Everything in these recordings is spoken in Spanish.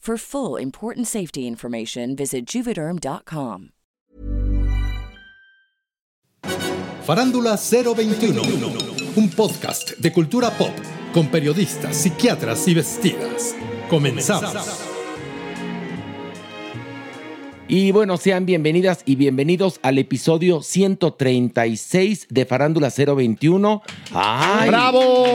For full important safety information, visit juvederm.com. Farándula 021, un podcast de cultura pop con periodistas, psiquiatras y vestidas. Comenzamos. Y bueno, sean bienvenidas y bienvenidos al episodio 136 de Farándula 021. ¡Ay! ¡Bravo!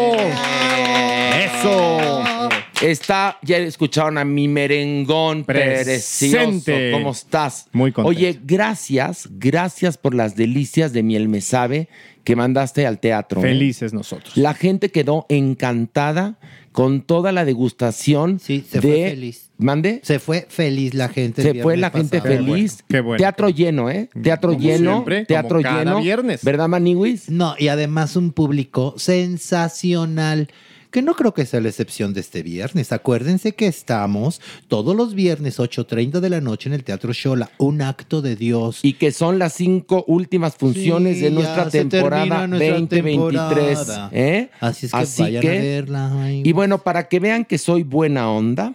¡Eso! Está, ya escucharon a mi merengón precioso. Presente. ¿Cómo estás? Muy contento. Oye, gracias, gracias por las delicias de miel me sabe que mandaste al teatro. ¿eh? Felices nosotros. La gente quedó encantada con toda la degustación Sí, se de... fue feliz. ¿Mande? Se fue feliz la gente. el Se fue la gente pasado. feliz. Qué bueno. Teatro lleno, ¿eh? Teatro Como lleno. siempre, teatro como cada lleno. viernes. ¿Verdad, Maniwis? No, y además un público sensacional. Que no creo que sea la excepción de este viernes. Acuérdense que estamos todos los viernes, 8.30 de la noche, en el Teatro Shola. Un acto de Dios. Y que son las cinco últimas funciones Sí, de nuestra temporada termina nuestra 2023. temporada. ¿eh? Así es que vayan a verla. Ay, y bueno, para que vean que soy buena onda,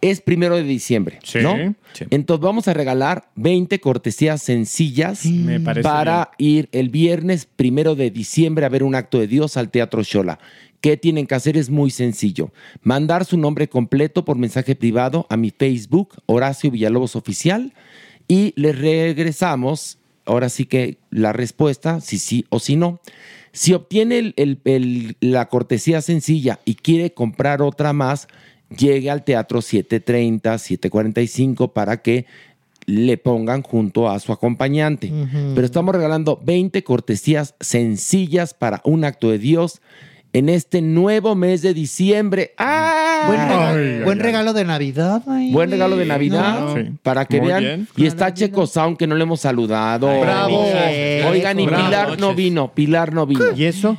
es primero de diciembre, Sí, ¿no? sí. Entonces vamos a regalar 20 cortesías sencillas Me parece para ir el viernes primero de diciembre a ver un acto de Dios al Teatro Shola. ¿Qué tienen que hacer? Es muy sencillo. Mandar su nombre completo por mensaje privado a mi Facebook, Horacio Villalobos Oficial, y les regresamos, ahora sí que la respuesta, si sí o si no. Si obtiene el- el- el- la cortesía sencilla y quiere comprar otra más, llegue al teatro 730, 745 para que le pongan junto a su acompañante. Pero estamos regalando 20 cortesías sencillas para un acto de Dios en este nuevo mes de diciembre. ¡Ah! Buen, regalo, Ay, buen ay, regalo de Navidad. ay. Buen regalo de Navidad ¿no? Sí. para que Muy vean. bien. Y está Checo Sound que no le hemos saludado. Bravo. Oigan, y Bravo. Pilar no vino, Pilar no vino. ¿Y eso?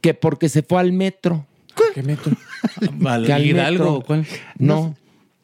Que porque se fue al metro. ¿Qué meto? Que al Hidalgo, metro. ¿cuál? No.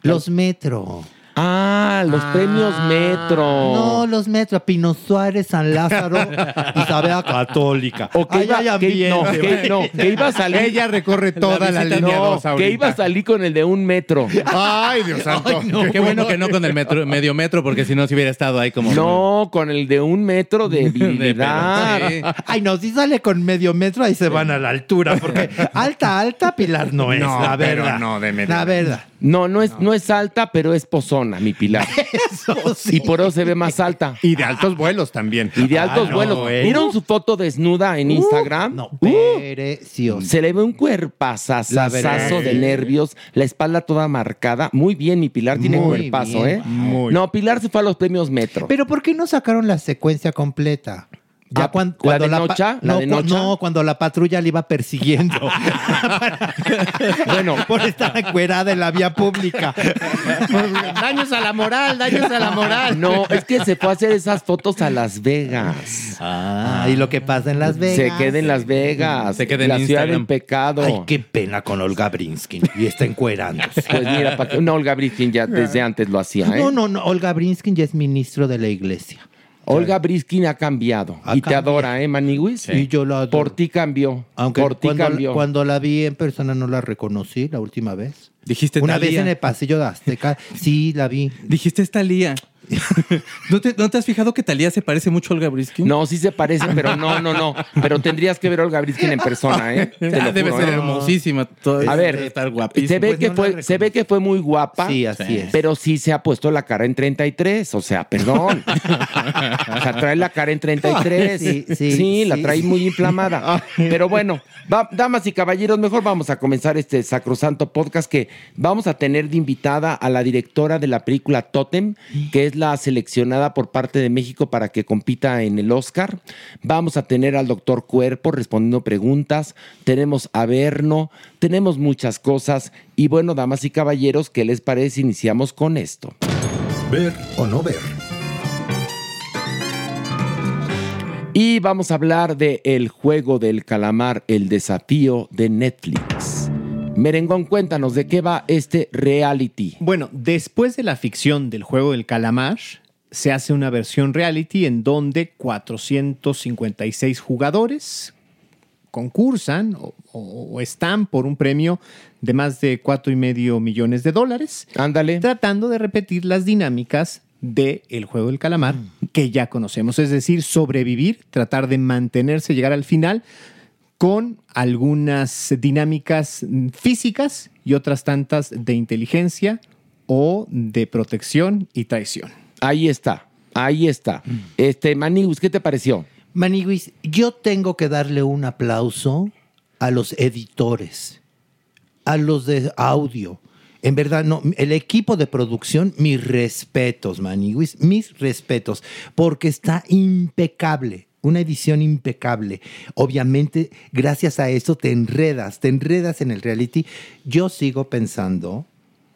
Los Metro. Ah, los premios Metro. No, los Metro. Pino Suárez, San Lázaro, Isabel Católica. O que Ay, iba, que- no, ambiente. que, no, que iba a salir. Ella recorre toda la, visita línea no, que iba a salir con el de un metro. Ay, Dios santo. Qué bueno que no con el metro, medio metro, porque si no, se hubiera estado ahí como. No, con el de un metro de virilidad. Sí. Ay, no, si sale con medio metro, ahí se van a la altura, porque alta, alta, Pilar no es, No, la pero verdad. no, de medio La verdad. No, no es, no es alta, pero es pozona, mi Pilar. Eso sí. Y por eso se ve más alta. Y de altos vuelos también. Y de altos Ah, no, vuelos. eh. ¿Vieron su foto desnuda en Instagram? No, Uh, precioso. se le ve un cuerpazazazazo de nervios, la espalda toda marcada. Muy bien, mi Pilar tiene Muy cuerpazo, bien. ¿eh? Muy. No, Pilar se fue a los premios Metro. Pero ¿por qué no sacaron la secuencia completa? Ya Ah, cuan- ¿la cuando de Nocha? ¿La no, de cu- Nocha? no, cuando la patrulla le iba persiguiendo. bueno, por estar encuerada en la vía pública. daños a la moral, daños a la moral. No, es que se fue a hacer esas fotos a Las Vegas. Ah, y lo que pasa en Las Vegas. Se queda en Las Vegas. Se queda en la ciudad Instagram. del pecado. Ay, qué pena con Olga Brinskin. Y está encuerándose. Pues mira, para que una Olga Briskin ya desde antes lo hacía, ¿eh? No, no, no. Olga Brinskin ya es ministro de la iglesia. Olga Briskin ha cambiado. Ha y te adora, ¿eh, Maniwis? Y yo la adoro. Por ti cambió. Aunque Por ti cuando, cambió. cuando la vi en persona no la reconocí la última vez. Dijiste Una vez en el pasillo de Azteca, sí la vi. Dijiste esta Lía. ¿No te, ¿No te has fijado que Talía se parece mucho a Olga Briskin? No, sí se parece, pero no, no, no. Pero tendrías que ver a Olga Briskin en persona, ¿eh? Te Ah, debe juro, ser ¿eh? hermosísima. A ver, estar guapísima. Se ve, Pues que no fue, se ve que fue muy guapa. Sí, así es. Pero sí se ha puesto la cara en 33. O sea, perdón. o sea, trae la cara en 33. Sí, Sí, sí, la trae muy inflamada. Pero bueno, va- damas y caballeros, mejor vamos a comenzar este sacrosanto podcast que vamos a tener de invitada a la directora de la película Totem, que es la seleccionada por parte de México para que compita en el Oscar. Vamos a tener al doctor Cuerpo respondiendo preguntas. Tenemos a Verno, tenemos muchas cosas. Y bueno, damas y caballeros, ¿qué les parece? Iniciamos con esto. Ver o no ver. Y vamos a hablar de El juego del calamar, el desafío de Netflix. Merengón, cuéntanos de qué va este reality. Bueno, después de la ficción del juego del calamar, se hace una versión reality en donde 456 jugadores concursan o, están por un premio de más de cuatro y medio millones de dólares, Ándale. tratando de repetir las dinámicas de el juego del calamar que ya conocemos, es decir, sobrevivir, tratar de mantenerse, llegar al final con algunas dinámicas mm, físicas y otras tantas de inteligencia o de protección y traición. Ahí está, ahí está. Este, Manigus, ¿qué te pareció? Maniguis, yo tengo que darle un aplauso a los editores, a los de audio. En verdad, no, el equipo de producción, mis respetos, Maniguis, mis respetos, porque está impecable. Una edición impecable. Obviamente, gracias a eso te enredas, te enredas en el reality. Yo sigo pensando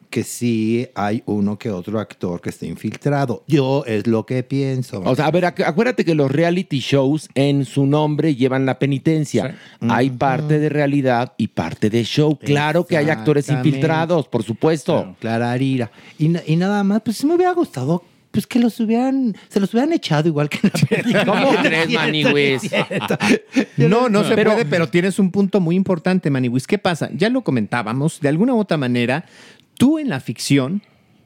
que sí hay uno que otro actor que esté infiltrado. Yo es lo que pienso. O sea, a ver, acu- acuérdate que los reality shows en su nombre llevan la penitencia. Hay parte de realidad y parte de show. Claro que hay actores infiltrados, por supuesto. Clararira. Y, na- y nada más, pues me hubiera gustado pues que los hubieran, se los hubieran echado igual que en la película. ¿Cómo No crees, Maniwis? no se Pero- puede, pero tienes un punto muy importante, Maniwis. ¿Qué pasa? Ya lo comentábamos, de alguna u otra manera, tú en la ficción,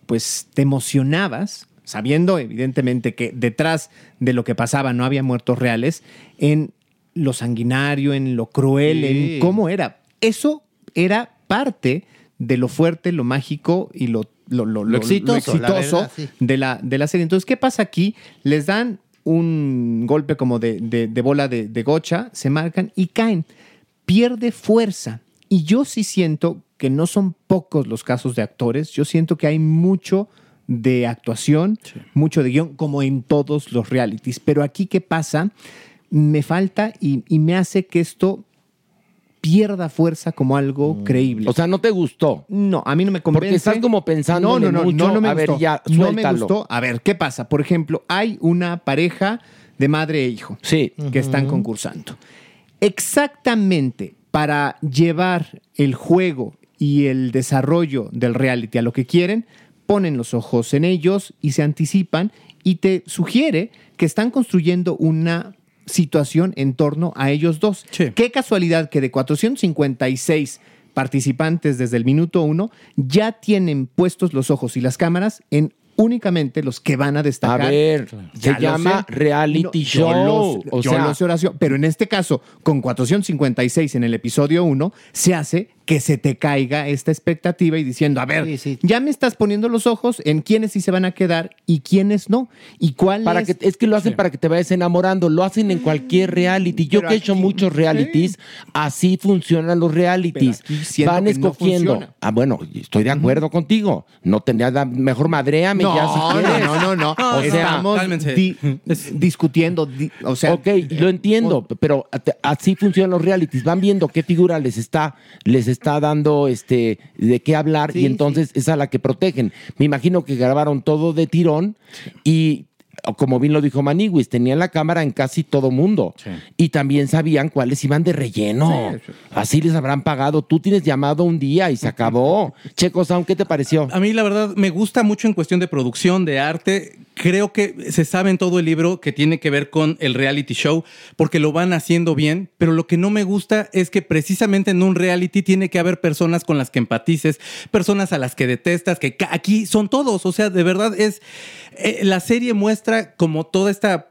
pues te emocionabas, sabiendo evidentemente que detrás de lo que pasaba no había muertos reales, en lo sanguinario, en lo cruel, Sí. en cómo era. Eso era parte de lo fuerte, lo mágico y lo, lo, lo- lo- exitoso, lo la exitoso verdad, sí. de, la, de la serie. Entonces, ¿qué pasa aquí? Les dan un golpe como de, de- de bola de, de gocha, se marcan y caen. Pierde fuerza. Y yo sí siento que no son pocos los casos de actores. Yo siento que hay mucho de actuación, mucho de guion, como en todos los realities. Pero aquí, ¿qué pasa? Me falta y, y me hace que esto pierda fuerza como algo creíble. O sea, ¿no te gustó? No, a mí no me convence. Porque estás como pensando no, no, no, mucho. no, no me a ver, ya, no me suéltalo. gustó. A ver, ¿qué pasa? Por ejemplo, hay una pareja de madre e hijo Sí. que están concursando. Exactamente para llevar el juego y el desarrollo del reality a lo que quieren, ponen los ojos en ellos y se anticipan y te sugiere que están construyendo una situación en torno a ellos dos. Sí. Qué casualidad que de 456 participantes desde el minuto uno ya tienen puestos los ojos y las cámaras en únicamente los que van a A destacar. ver, Ya se llama sé. reality No, yo show. o yo sea, lo sé, Horacio, pero en este caso, con 456 en el episodio 1, se hace que se te caiga esta expectativa y diciendo, a ver, ya me estás poniendo los ojos en quiénes sí se van a quedar y quiénes no. Y cuál Para es. que, es que lo hacen para que te vayas enamorando, lo hacen en cualquier reality. Yo Pero que he hecho muchos realities, así funcionan los realities. Pero aquí siento Van que no escogiendo. ah, bueno, estoy de acuerdo contigo. No tendría la mejor madreame no, ya si no, quieres. no, no, no. O sea, Estamos di- discutiendo, di- o sea, ok, lo entiendo, pero así funcionan los realities. Van viendo qué figura les está, les está dando este de qué hablar y entonces es a la que protegen. Me imagino que grabaron todo de tirón y como bien lo dijo Maniwis, tenían la cámara en casi todo mundo. Y también sabían cuáles iban de relleno. Así les habrán pagado. Tú tienes llamado un día y se acabó. Checo Sound, ¿qué te pareció? A mí la verdad me gusta mucho en cuestión de producción, de arte. Creo que se sabe en todo el libro que tiene que ver con el reality show porque lo van haciendo bien, pero lo que no me gusta es que precisamente en un reality tiene que haber personas con las que empatices, personas a las que detestas, que aquí son todos, o sea, de verdad es eh, la serie muestra como toda esta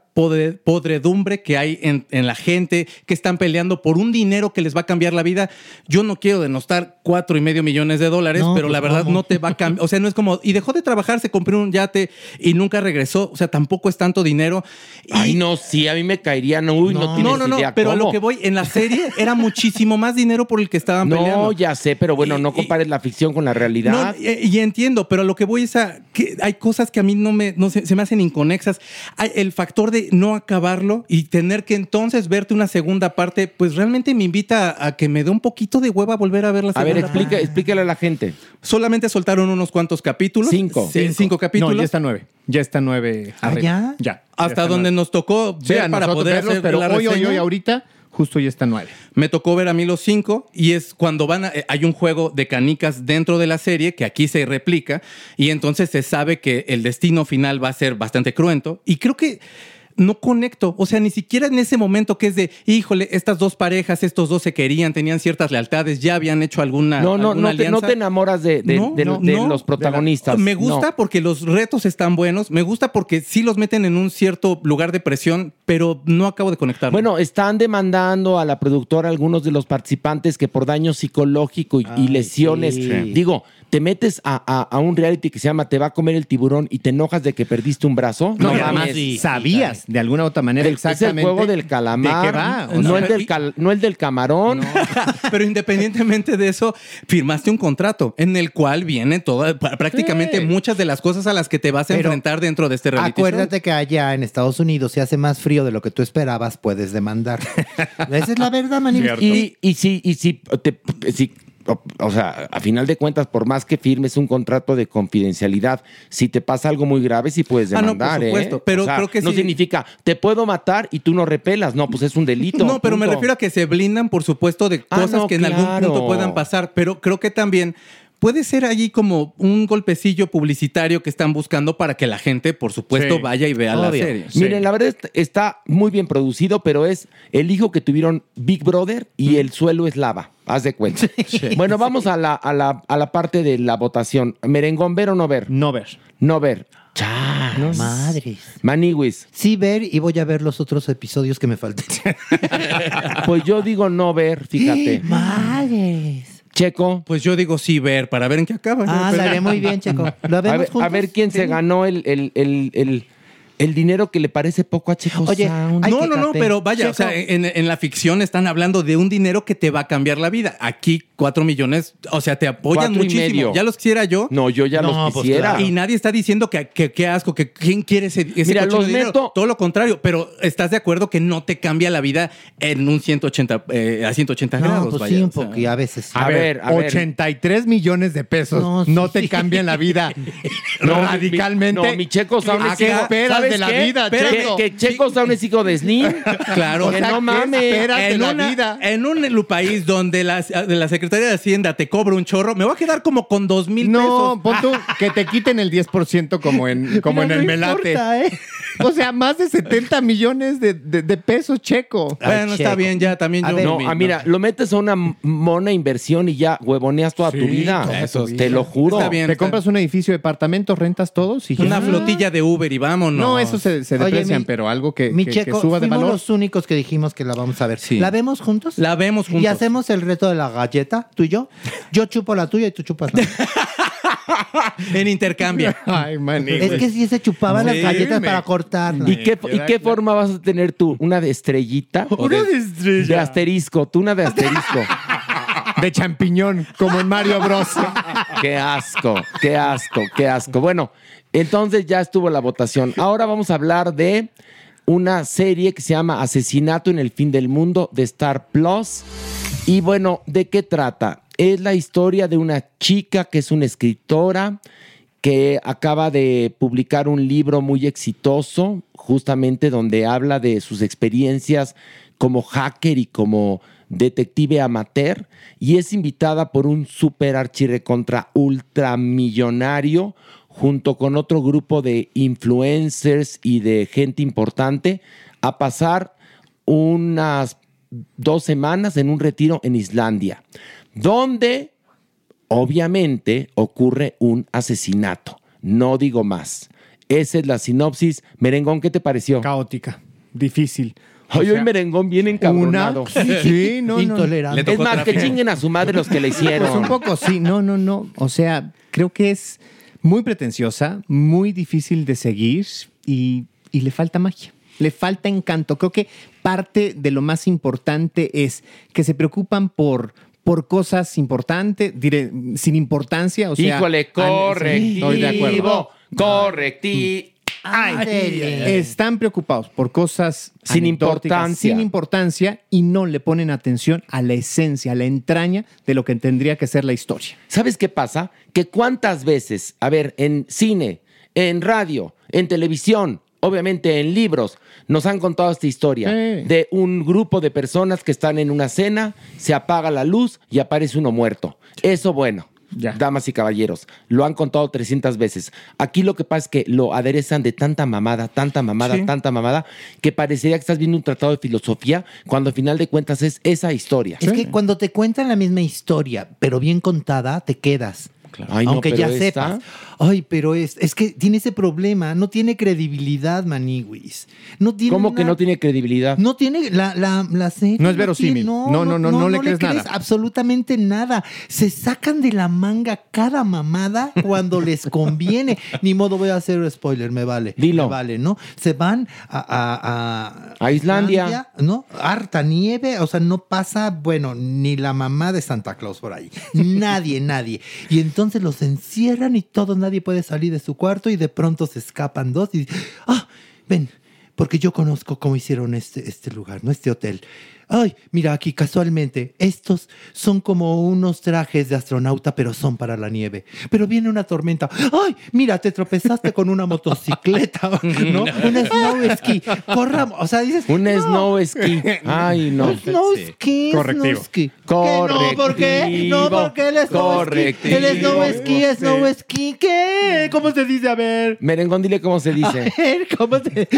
podredumbre que hay en, en la gente que están peleando por un dinero que les va a cambiar la vida. Yo no quiero denostar cuatro y medio millones de dólares, No, pero pues la verdad no te va a cambiar. O sea, no es como, y dejó de trabajar, se compró un yate y nunca regresó. O sea, tampoco es tanto dinero. Y- Ay, no, sí, a mí me caería, no, uy, no, no, tienes no, no, idea pero a lo que voy, en la serie era muchísimo más dinero por el que estaban No, peleando. ya sé, pero bueno, no Y- compares la ficción con la realidad. No, y, y entiendo, pero a lo que voy es a que hay cosas que a mí no me no se, se me hacen inconexas. Hay el factor de no acabarlo y tener que entonces verte una segunda parte, pues realmente me invita a, a que me dé un poquito de hueva volver a ver la a segunda ver, explica, parte. explícale a la gente. Solamente soltaron unos cuantos capítulos. Cinco. Sí, cinco, capítulos. no, ya está nueve. Ya está nueve. ¿Ah, arriba. ya? Ya. Hasta donde nueve. nos tocó Sí, ver a para poder verlos, hacer pero la hoy, hoy, hoy, ahorita, justo ya está nueve. Me tocó ver a mí los cinco y es cuando van a, eh, hay un juego de canicas dentro de la serie que aquí se replica y entonces se sabe que el destino final va a ser bastante cruento y creo que no conecto, o sea, ni siquiera en ese momento que es de, híjole, estas dos parejas, estos dos se querían, tenían ciertas lealtades, ya habían hecho alguna No, no, alguna no te, no te enamoras de, de- No, de- no, de no. los protagonistas. Me gusta porque los retos están buenos, me gusta porque sí los meten en un cierto lugar de presión, pero no acabo de conectar. Bueno, están demandando a la productora algunos de los participantes que por daño psicológico y, y lesiones, sí. digo, te metes a, a- a un reality que se llama Te va a comer el tiburón y te enojas de que perdiste un brazo. No, mames. además sabías de alguna u otra manera El- exactamente Es el juego del calamar, de qué va. no, el del cal- no el del camarón. Pero independientemente de eso, firmaste un contrato en el cual viene toda, pr- prácticamente Sí. muchas de las cosas a las que te vas a Pero enfrentar dentro de este reality Acuérdate que allá en Estados Unidos, si hace más frío de lo que tú esperabas, puedes demandar. Esa es la verdad, Manny. Y, y si, y si, te- si- o, o sea, a final de cuentas, por más que firmes un contrato de confidencialidad, si te pasa algo muy grave, sí puedes Ah, no, por demandar. ¿eh? supuesto, pero O sea, creo que no sí. significa te puedo matar y tú no repelas. No, pues es un delito. No, pero me refiero a que se blindan, por supuesto, de Ah, cosas no, que en algún punto puedan pasar. Pero creo que también puede ser allí como un golpecillo publicitario que están buscando para que la gente, por supuesto, Sí. vaya y vea la serie. Miren, la verdad est- está muy bien producido, pero es el hijo que tuvieron Big Brother y el suelo es lava. Haz de cuenta. Bueno, vamos a la, a, la, a la parte de la votación. ¿Merengón ver o no ver? No ver. No ver. Chas. Madres. Maniwis. Sí, ver y voy a ver los otros episodios que me faltan. Pues yo digo no ver, fíjate. Madres. Checo. Pues yo digo sí ver, para ver en qué acaba. Ah, sale muy bien, Checo. ¿Lo A vemos ver, juntos? a ver quién se ganó el, el, el, el, el dinero que le parece poco a Checo Oye, Sound. No, qué no, no, pero vaya, o sea, en, en la ficción están hablando de un dinero que te va a cambiar la vida. Aquí, cuatro millones, o sea, te apoyan Cuatro y muchísimo. medio. Ya los quisiera yo. No, yo ya No, los pues quisiera. claro. Y nadie está diciendo que, que asco, que quién quiere ese, ese Mira, los meto- Todo lo contrario, pero estás de acuerdo que no te cambia la vida en un 180, eh, a 180 No, grados. pues vaya, sí, un o sea. poco, y a veces sí. A ver, a ver. 83 millones de pesos No, no, sí. te cambian la vida No, mi- radicalmente. No, mi Checo Sound ¿A qué hijo- esperas ¿sabes de la qué? vida, Que- Checo? Que, Checo Sound es hijo de Slim. Claro. que O sea, no ¿qué mames. En, la una- vida? en un país donde la, de la Secretaría de Hacienda te cobra un chorro, me voy a quedar como con dos mil No, pesos. pon tú que te quiten el 10% como en, como en el no melate. importa, ¿eh? O sea, más de 70 millones de, de- de pesos checo. Bueno, está bien, ya también yo. no, ah, mira, lo metes a una mona inversión y ya huevoneas toda tu vida. eso te lo juro. Está bien. Te compras un edificio de departamentos, rentas todos y ya. Una flotilla de Uber y vámonos. No, eso se, se Oye, deprecian, mi- pero algo que, Mi que- que checo, suba de valor. los únicos que dijimos que la vamos a ver. Sí. ¿La vemos juntos? La vemos juntos. Y hacemos el reto de la galleta, tú y yo. Yo chupo la tuya y tú chupas la. En intercambio. Ay, man. Es que sí se chupaban las galletas me- para cortarlas. ¿Y qué, ¿Y qué forma vas a tener tú? ¿Una de estrellita? O de- De asterisco, tú una de asterisco. De champiñón, como en Mario Bros. qué asco, qué asco, qué asco. Bueno, entonces ya estuvo la votación. Ahora vamos a hablar de una serie que se llama Asesinato en el fin del mundo de Star Plus. Y bueno, ¿de qué trata? Es la historia de una chica que es una escritora que acaba de publicar un libro muy exitoso, justamente donde habla de sus experiencias como hacker y como detective amateur, y es invitada por un super archirrecontra ultramillonario junto con otro grupo de influencers y de gente importante a pasar unas dos semanas en un retiro en Islandia, donde obviamente ocurre un asesinato. No digo más. Esa es la sinopsis. Merengón, ¿qué te pareció? Caótica, difícil. Hoy, hoy Merengón viene encabronado. Una, sí, no, no. Intolerante. Le Es más, que chinguen a su madre los que le hicieron. Pues un poco, sí, no, no, no. O sea, creo que es muy pretenciosa, muy difícil de seguir y, y le falta magia. Le falta encanto. Creo que parte de lo más importante es que se preocupan por, por cosas importantes, diré, sin importancia. O sea, Híjole, correctivo. Estoy de acuerdo. Correctivo. Ay, están preocupados por cosas Sin importancia. sin importancia y no le ponen atención a la esencia, a la entraña de lo que tendría que ser la historia. ¿Sabes qué pasa? Que cuántas veces, a ver, en cine, en radio, en televisión, obviamente en libros, nos han contado esta historia Sí. de un grupo de personas que están en una cena, se apaga la luz y aparece uno muerto. Eso bueno. Ya. Damas y caballeros, lo han contado 300 veces. Aquí lo que pasa es que lo aderezan de tanta mamada, tanta mamada, Sí. tanta mamada, que parecería que estás viendo un tratado de filosofía cuando al final de cuentas es esa historia. Es que cuando te cuentan la misma historia, pero bien contada, te quedas. Ay, no, Aunque ya esta- sepas. Ay, pero es, es que tiene ese problema. No tiene credibilidad, Maniwis. No tiene ¿Cómo que no tiene credibilidad? No tiene la, la, la serie. No es verosímil. tiene- No, no, no, no le crees nada. absolutamente nada. Se sacan de la manga cada mamada cuando les conviene. Ni modo, voy a hacer spoiler, me vale. Dilo. Me vale, ¿no? Se van a, a, A Islandia. ¿no? Harta nieve, o sea, no pasa, bueno, ni la mamá de Santa Claus por ahí. Nadie, nadie. Y entonces los encierran y todos, nadie puede salir de su cuarto y de pronto se escapan dos y, ah, ven, porque yo conozco cómo hicieron este, este lugar, ¿no? Este hotel. Ay, mira aquí casualmente, estos son como unos trajes de astronauta, pero son para la nieve. Pero viene una tormenta. Ay, mira, te tropezaste con una motocicleta, ¿no? Un snow ski. Corramos, o sea, dices, Un no, snow ski. Ay, no. Snow ski, Correctivo. snow ski. ¿Qué Correctivo. No, ¿por qué? No, porque el snow ski. El snow ski, snow ski. ¿Qué? ¿Cómo se dice? A ver. Merengón, dile cómo se A dice. ver, ¿cómo se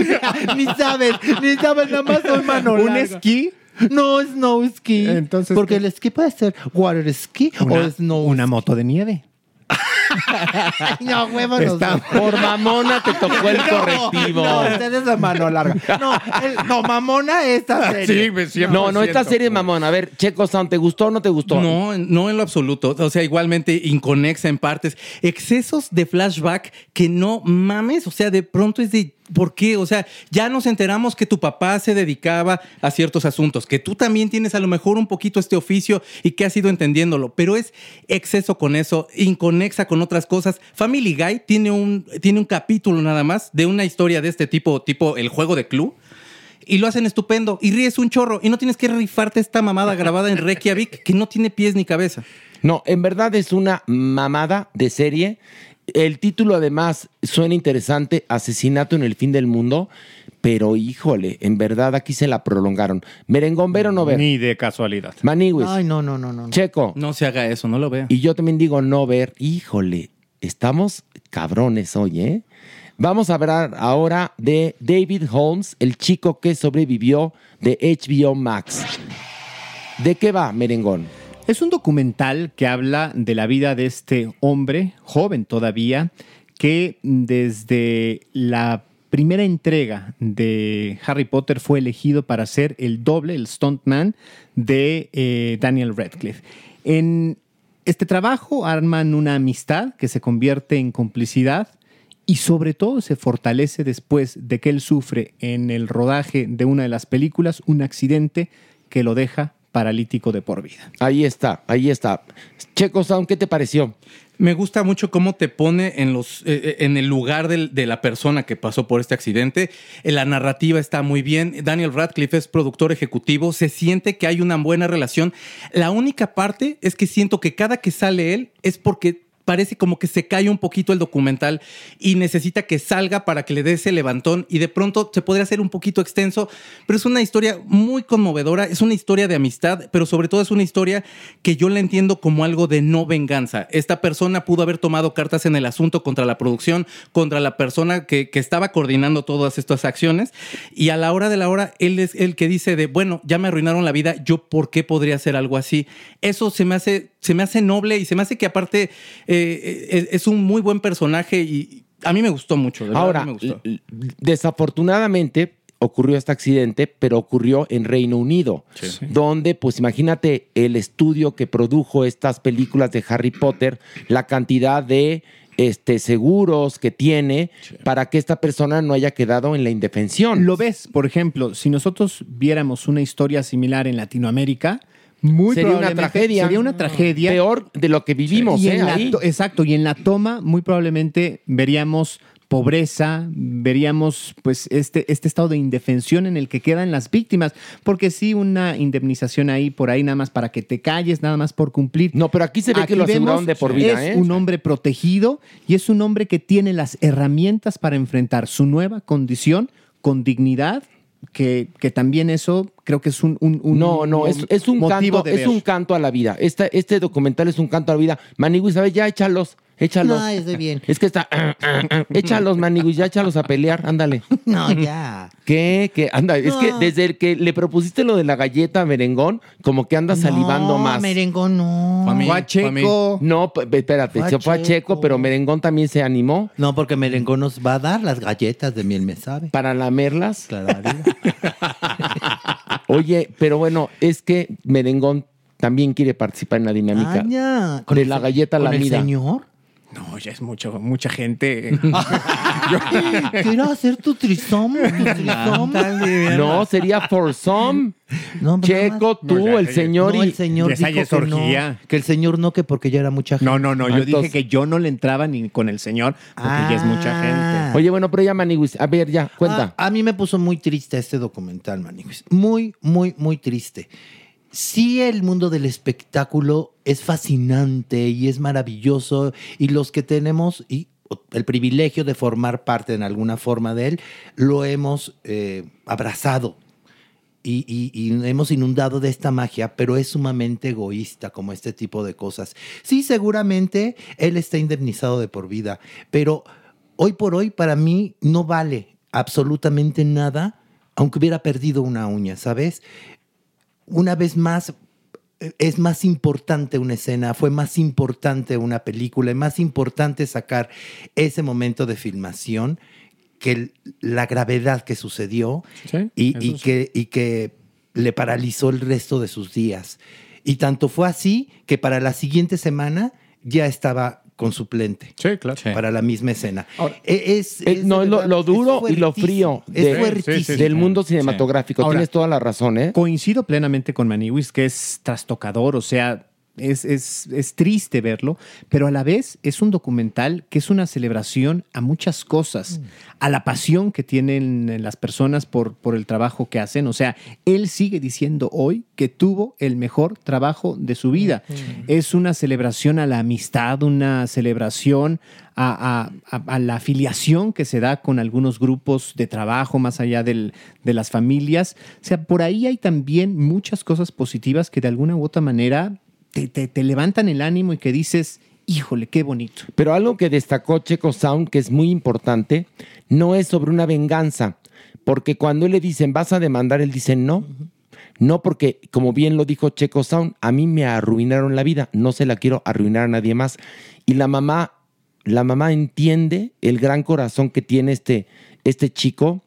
Ni sabes, ni sabes, nada más soy mano ¿Un esquí? No, snow ski. Entonces, Porque ¿qué? el esquí puede ser water ski Una, o snow una moto de nieve. ski. No, huevos. Está-. Por mamona te tocó el correctivo. No, ustedes de mano larga. No, el- no, mamona esta serie. No, no, esta serie es mamona. A ver, Checo Sound, ¿te gustó o no te gustó? No, no en lo absoluto. O sea, igualmente inconexa en partes. Excesos de flashback que no mames. O sea, de pronto es de. ¿Por qué? O sea, ya nos enteramos que tu papá se dedicaba a ciertos asuntos, que tú también tienes a lo mejor un poquito este oficio y que has ido entendiéndolo, pero es exceso con eso, inconexa con otras cosas. Family Guy tiene un, tiene un capítulo nada más de una historia de este tipo, tipo el juego de club. Y lo hacen estupendo. Y ríes un chorro. Y no tienes que rifarte esta mamada grabada en Reykjavik que no tiene pies ni cabeza. No, en verdad es una mamada de serie. El título además suena interesante, Asesinato en el fin del mundo, pero híjole, en verdad aquí se la prolongaron. Merengón, ver o no ver. Ni de casualidad. Maniwis, Ay, no, no, no, no. no. Checo. No se haga eso, no lo vea. Y yo también digo no ver. Híjole, estamos cabrones hoy, ¿eh? Vamos a hablar ahora de David Holmes, el chico que sobrevivió de HBO Max. ¿De qué va, Merengón? Es un documental que habla de la vida de este hombre, joven todavía, que desde la primera entrega de Harry Potter fue elegido para ser el doble, el stuntman de eh, Daniel Radcliffe. En este trabajo arman una amistad que se convierte en complicidad y sobre todo se fortalece después de que él sufre en el rodaje de una de las películas un accidente que lo deja paralítico de por vida. Ahí está, ahí está. Checo Sound, ¿qué te pareció? Me gusta mucho cómo te pone en, los, eh, en el lugar del- de la persona que pasó por este accidente. Eh, La narrativa está muy bien. Daniel Radcliffe es productor ejecutivo. Se siente que hay una buena relación. La única parte es que siento que cada que sale él es porque parece como que se cae un poquito el documental y necesita que salga para que le dé ese levantón y de pronto se podría hacer un poquito extenso, pero es una historia muy conmovedora, es una historia de amistad, pero sobre todo es una historia que yo la entiendo como algo de no venganza. Esta persona pudo haber tomado cartas en el asunto contra la producción, contra la persona que, que estaba coordinando todas estas acciones y a la hora de la hora él es el que dice de, bueno, ya me arruinaron la vida, yo por qué podría hacer algo así. Eso se me hace, se me hace noble y se me hace que aparte eh, es, es un muy buen personaje y a mí me gustó mucho. verdad, Ahora, me gustó. desafortunadamente ocurrió este accidente, pero ocurrió en Reino Unido, donde, pues imagínate el estudio que produjo estas películas de Harry Potter, la cantidad de este, seguros que tiene para que esta persona no haya quedado en la indefensión. Lo ves, por ejemplo, si nosotros viéramos una historia similar en Latinoamérica, muy Sería una tragedia. Sería una tragedia. Peor de lo que vivimos, Y ¿eh? en la Ahí. exacto, y en la toma muy probablemente veríamos pobreza, veríamos pues este, este estado de indefensión en el que quedan las víctimas, porque sí una indemnización ahí por ahí nada más para que te calles, nada más por cumplir. No, pero aquí se ve que lo aseguraron de por vida, Es ¿eh? un hombre protegido y es un hombre que tiene las herramientas para enfrentar su nueva condición con dignidad, que, que también eso creo que es un, un- un- No, no, es, es un motivo canto, es un canto a la vida. Esta- este documental es un canto a la vida. Manigui, ¿sabes? Ya échalos, échalos. No, estoy bien. Es que está. échalos, Manigui, ya échalos a pelear, ándale. No, ya. ¿Qué? ¿Qué? Anda, es que desde el que le propusiste lo de la galleta merengón, como que anda salivando no, más. merengón, no. Mí, Fue a Checo. No, espérate, Fue a se fue a Checo, pero merengón también se animó No, porque merengón nos va a dar las galletas de miel, me sabe. para lamerlas. Claro. Oye, pero bueno, es que merengón también quiere participar en la dinámica. Ah, ya. De el la galleta ¿Con lamida. el señor? No, ya es mucho, mucha gente. Quiero hacer tu trisóm. No, sería for some. No, Checo, tú, No, ya, el señor no, y el señor Esa ya dijo es que orgía. no, que el señor no, que porque ya era mucha gente. No, no, no, yo Entonces- dije que yo no le entraba ni con el señor porque ya es mucha Ah. gente. Oye, bueno, pero ya Maniguis, a ver, ya, cuenta. Ah, a mí me puso muy triste este documental, Maniguis. Muy, muy, muy triste. Sí, el mundo del espectáculo es fascinante y es maravilloso y los que tenemos y el privilegio de formar parte en alguna forma de él, lo hemos eh, abrazado y, y- y hemos inundado de esta magia, pero es sumamente egoísta como este tipo de cosas. Sí, seguramente él está indemnizado de por vida, pero hoy por hoy para mí no vale absolutamente nada, aunque hubiera perdido una uña, ¿sabes? Una vez más, eh, es más importante una escena, fue más importante una película, es más importante sacar ese momento de filmación que la gravedad que sucedió Sí, y, eso y sí. que, y que le paralizó el resto de sus días. Y tanto fue así que para la siguiente semana ya estaba con suplente Sí, claro. para la misma escena. Ahora, E- es, Eh, es no, de lo, es duro y lo frío de- es fuertísimo. sí, sí. del mundo cinematográfico. Ahora- Tienes toda la razón, ¿eh? Coincido plenamente con Maniwis que es trastocador, o sea, es, es- es triste verlo, pero a la vez es un documental que es una celebración a muchas cosas, a la pasión que tienen las personas por, por el trabajo que hacen. O sea, él sigue diciendo hoy que tuvo el mejor trabajo de su vida. Es una celebración a la amistad, una celebración a, a- a- a la afiliación que se da con algunos grupos de trabajo más allá del- de las familias. O sea, por ahí hay también muchas cosas positivas que de alguna u otra manera te, te- te levantan el ánimo y que dices, híjole, qué bonito. Pero algo que destacó Checo Sound, que es muy importante, no es sobre una venganza, porque cuando le dicen, vas a demandar, él dice, no. No porque, como bien lo dijo Checo Sound, a mí me arruinaron la vida, no se la quiero arruinar a nadie más. Y la mamá, la mamá entiende el gran corazón que tiene este, este chico,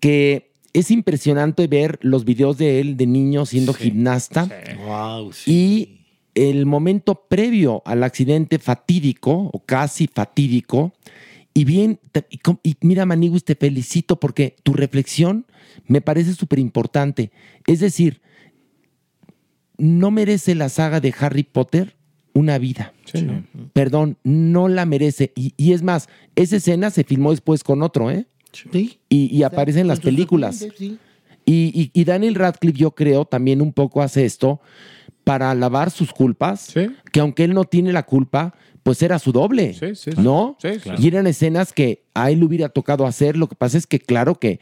que es impresionante ver los videos de él de niño siendo gimnasta. Wow, Y el momento previo al accidente fatídico, o casi fatídico, y bien, te- y, mira, Maniguis, te felicito porque tu reflexión me parece súper importante. Es decir, no merece la saga de Harry Potter una vida. Perdón, no la merece. Y, y es más, esa escena se filmó después con otro, ¿eh? Sí. Y, y aparece en las películas. Sí. Y, y- y Daniel Radcliffe, yo creo, también un poco hace esto para lavar sus culpas, que aunque él no tiene la culpa, pues era su doble, sí, sí. ¿no? Sí, claro. Y eran escenas que a él le hubiera tocado hacer. Lo que pasa es que, claro que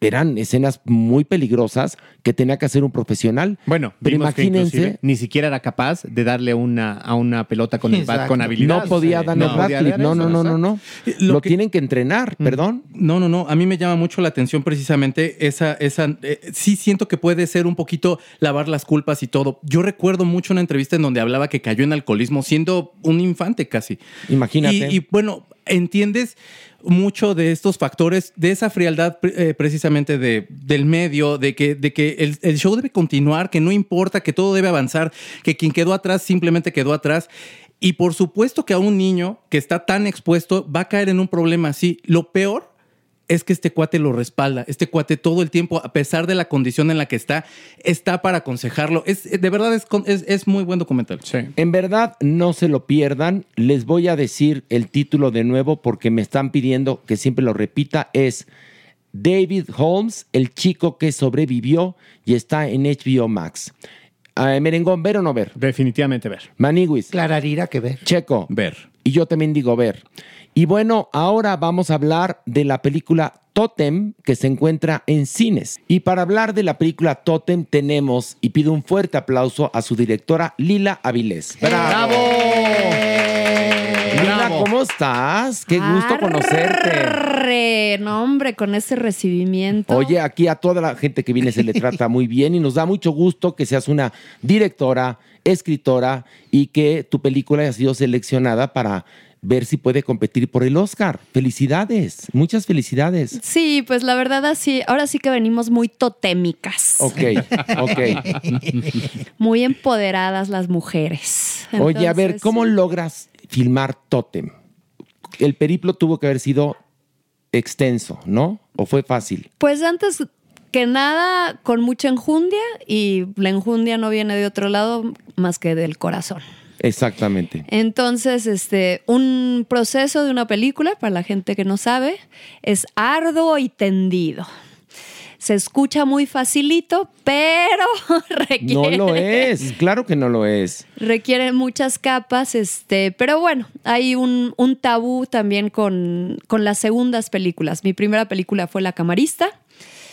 eran escenas muy peligrosas que tenía que hacer un profesional. Bueno, pero vimos que imagínense, ni siquiera era capaz de darle una, a una pelota con el bat con habilidad. no podía Daniel No Radcliffe. dar No, no, no, no, no. Lo, Lo que- tienen que entrenar, perdón. No, no, no. A mí me llama mucho la atención precisamente esa, esa. eh, sí siento que puede ser un poquito lavar las culpas y todo. Yo recuerdo mucho una entrevista en donde hablaba que cayó en alcoholismo siendo un infante casi. Imagínate. Y, y, bueno, entiendes mucho de estos factores, de esa frialdad eh, precisamente de, del medio, de que, de que el, el show debe continuar, que no importa, que todo debe avanzar, que quien quedó atrás simplemente quedó atrás. Y por supuesto que a un niño que está tan expuesto va a caer en un problema así. Lo peor es que este cuate lo respalda. Este cuate todo el tiempo, a pesar de la condición en la que está, está para aconsejarlo. Es, de verdad es, es, es muy buen documental. En verdad, no se lo pierdan. Les voy a decir el título de nuevo porque me están pidiendo que siempre lo repita. Es David Holmes, el chico que sobrevivió y está en HBO Max. Ah, Merengón, ¿ver o no ver? Definitivamente ver. Maniguis. Clararira que ver. Checo. Ver. Y yo también digo ver. Y bueno, ahora vamos a hablar de la película Totem que se encuentra en cines. Y para hablar de la película Totem tenemos, y pido un fuerte aplauso a su directora Lila Avilés. ¡Bravo! ¿Cómo estás? Qué gusto conocerte. No, hombre, con ese recibimiento. Oye, aquí a toda la gente que viene se le trata muy bien y nos da mucho gusto que seas una directora, escritora y que tu película haya sido seleccionada para ver si puede competir por el Oscar. Felicidades, muchas felicidades. Sí, pues la verdad así, ahora sí que venimos muy totémicas. Ok, ok. Muy empoderadas las mujeres. Oye, a ver, ¿cómo logras filmar Totem? El periplo tuvo que haber sido extenso, ¿no? ¿O fue fácil? Pues antes que nada, con mucha enjundia, y la enjundia no viene de otro lado más que del corazón. Exactamente. Entonces, este, un proceso de una película, para la gente que no sabe, es arduo y tendido. Se escucha muy facilito, pero requiere, No lo es, claro que no lo es. requiere muchas capas, este, pero bueno, hay un, un tabú también con, con las segundas películas. Mi primera película fue La Camarista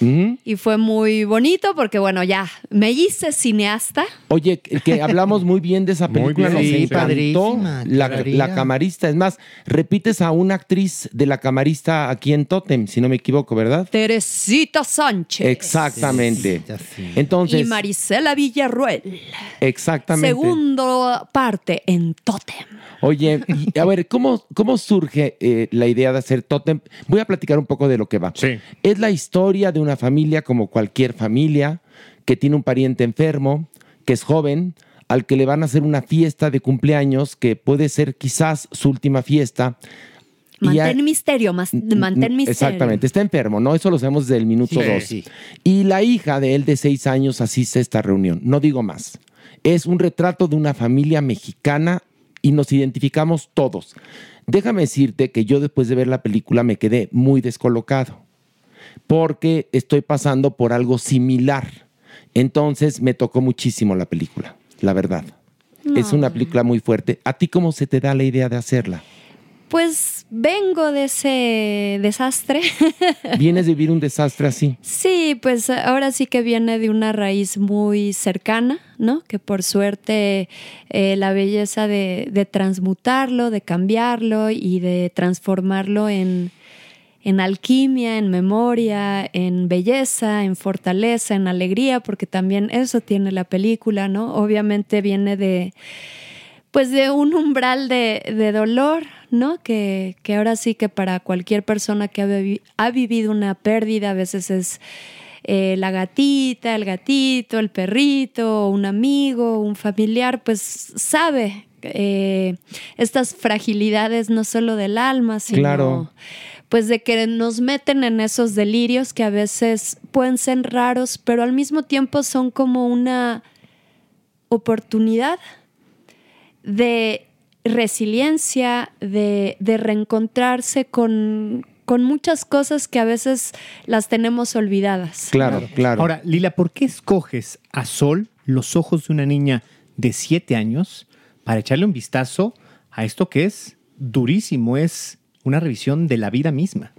Y fue muy bonito porque, bueno, ya me hice cineasta. Oye, que que hablamos muy bien de esa Muy película, bien. nos Sí, encantó. padrísima, La, camarista, es más, repites a una actriz de la camarista aquí en Totem, si no me equivoco, ¿verdad? Teresita Sánchez. Exactamente. sí. Entonces, y Marisela Villarruel. exactamente. Segundo parte en Totem. Oye, y a ver, ¿cómo, cómo surge eh, la idea de hacer Totem? Voy a platicar un poco de lo que va. Sí. Es la historia de una familia como cualquier familia que tiene un pariente enfermo, que es joven, al que le van a hacer una fiesta de cumpleaños que puede ser quizás su última fiesta. Mantén misterio, mas- mantén misterio. Exactamente, está enfermo, ¿no? Eso lo sabemos desde el minuto Sí, dos. sí. Y la hija de él de seis años asiste a esta reunión. No digo más. Es un retrato de una familia mexicana y nos identificamos todos. Déjame decirte que yo después de ver la película me quedé muy descolocado porque estoy pasando por algo similar. Entonces me tocó muchísimo la película, la verdad. Es una película muy fuerte. ¿A ti cómo se te da la idea de hacerla? Pues vengo de ese desastre. ¿Vienes de vivir un desastre así? Sí, pues ahora sí que viene de una raíz muy cercana, ¿no? Que por suerte eh, la belleza de, de transmutarlo, de cambiarlo y de transformarlo en, en alquimia, en memoria, en belleza, en fortaleza, en alegría, porque también eso tiene la película, ¿no? Obviamente viene de, pues de un umbral de, de dolor, ¿no? Que, que, ahora sí que para cualquier persona que ha, vi ha vivido una pérdida, a veces es eh, la gatita, el gatito, el perrito, un amigo, un familiar, pues sabe eh, estas fragilidades no solo del alma, sino... Claro pues de que nos meten en esos delirios que a veces pueden ser raros, pero al mismo tiempo son como una oportunidad de resiliencia, de, de reencontrarse con, con, muchas cosas que a veces las tenemos olvidadas. Claro, claro. Ahora, Lila, ¿por qué escoges a Sol los ojos de una niña de siete años para echarle un vistazo a esto que es durísimo? Es una revisión de la vida misma.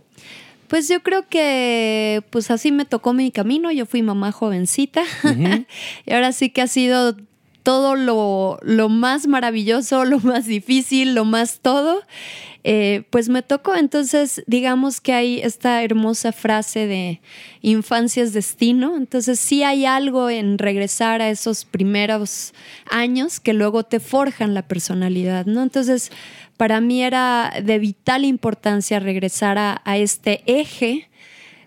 Pues yo creo que pues así me tocó mi camino, yo fui mamá jovencita uh -huh. y ahora sí que ha sido todo lo, lo, más maravilloso, lo más difícil, lo más todo, eh, pues me tocó. Entonces, digamos que hay esta hermosa frase de infancia es destino. Entonces, sí hay algo en regresar a esos primeros años que luego te forjan la personalidad, ¿no? Entonces, para mí era de vital importancia regresar a, a este eje,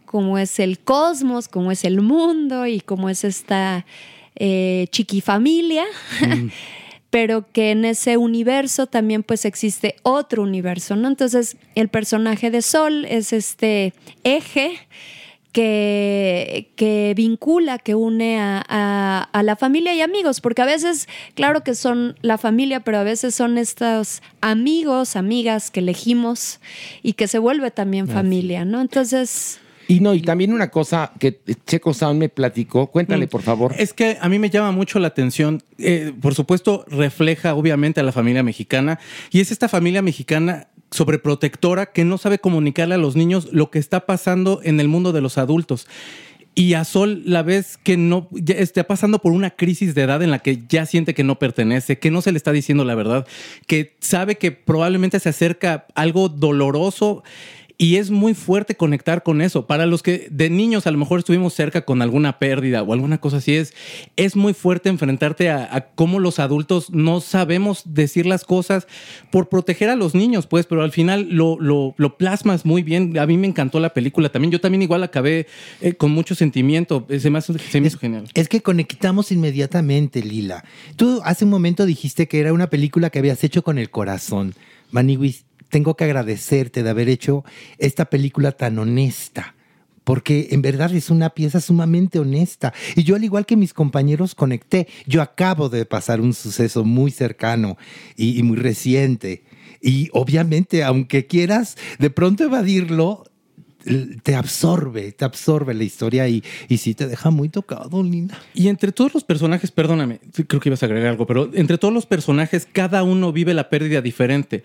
como es el cosmos, como es el mundo y como es esta eh, chiquifamilia, mm. pero que en ese universo también pues existe otro universo, ¿no? Entonces el personaje de Sol es este eje que, que vincula, que une a, a, a, la familia y amigos, porque a veces, claro que son la familia, pero a veces son estos amigos, amigas que elegimos y que se vuelve también familia, ¿no? Entonces... Y no, y también una cosa que Checo Sound me platicó, cuéntale por favor. Es que a mí me llama mucho la atención, eh, por supuesto refleja obviamente a la familia mexicana y es esta familia mexicana sobreprotectora que no sabe comunicarle a los niños lo que está pasando en el mundo de los adultos. Y a Sol la ves que no ya está pasando por una crisis de edad en la que ya siente que no pertenece, que no se le está diciendo la verdad, que sabe que probablemente se acerca algo doloroso y es muy fuerte conectar con eso. Para los que de niños a lo mejor estuvimos cerca con alguna pérdida o alguna cosa así, es, es muy fuerte enfrentarte a, a cómo los adultos no sabemos decir las cosas por proteger a los niños, pues, pero al final lo, lo, lo plasmas muy bien. A mí me encantó la película también. Yo también igual acabé eh, con mucho sentimiento. Se me, hace, se me es, hizo genial. Es que conectamos inmediatamente, Lila. Tú hace un momento dijiste que era una película que habías hecho con el corazón. Maniwis, tengo que agradecerte de haber hecho esta película tan honesta, porque en verdad es una pieza sumamente honesta. Y yo, al igual que mis compañeros, conecté. Yo acabo de pasar un suceso muy cercano y, muy reciente. Y obviamente, aunque quieras de pronto evadirlo, te absorbe, te absorbe la historia y, y sí te deja muy tocado, Lina. Y entre todos los personajes, perdóname, creo que ibas a agregar algo, pero entre todos los personajes, cada uno vive la pérdida diferente.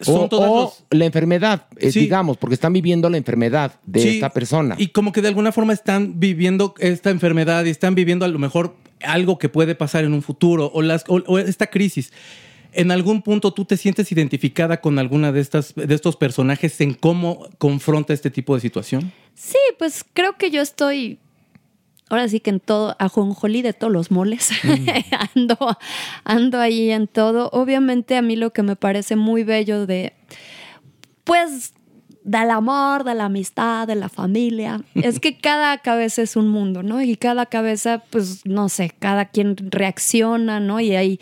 Son o, o los... la enfermedad, eh, sí. digamos, porque están viviendo la enfermedad de sí. esta persona. Y como que de alguna forma están viviendo esta enfermedad y están viviendo a lo mejor algo que puede pasar en un futuro o, las, o, o esta crisis. ¿En algún punto tú te sientes identificada con alguna de, estas, de estos personajes en cómo confronta este tipo de situación? Sí, pues creo que yo estoy ahora sí que en todo, ajonjolí de todos los moles, mm. ando, ando ahí en todo. Obviamente a mí lo que me parece muy bello de, pues, del amor, de la amistad, de la familia, es que cada cabeza es un mundo, ¿no? Y cada cabeza, pues, no sé, cada quien reacciona, ¿no? Y hay...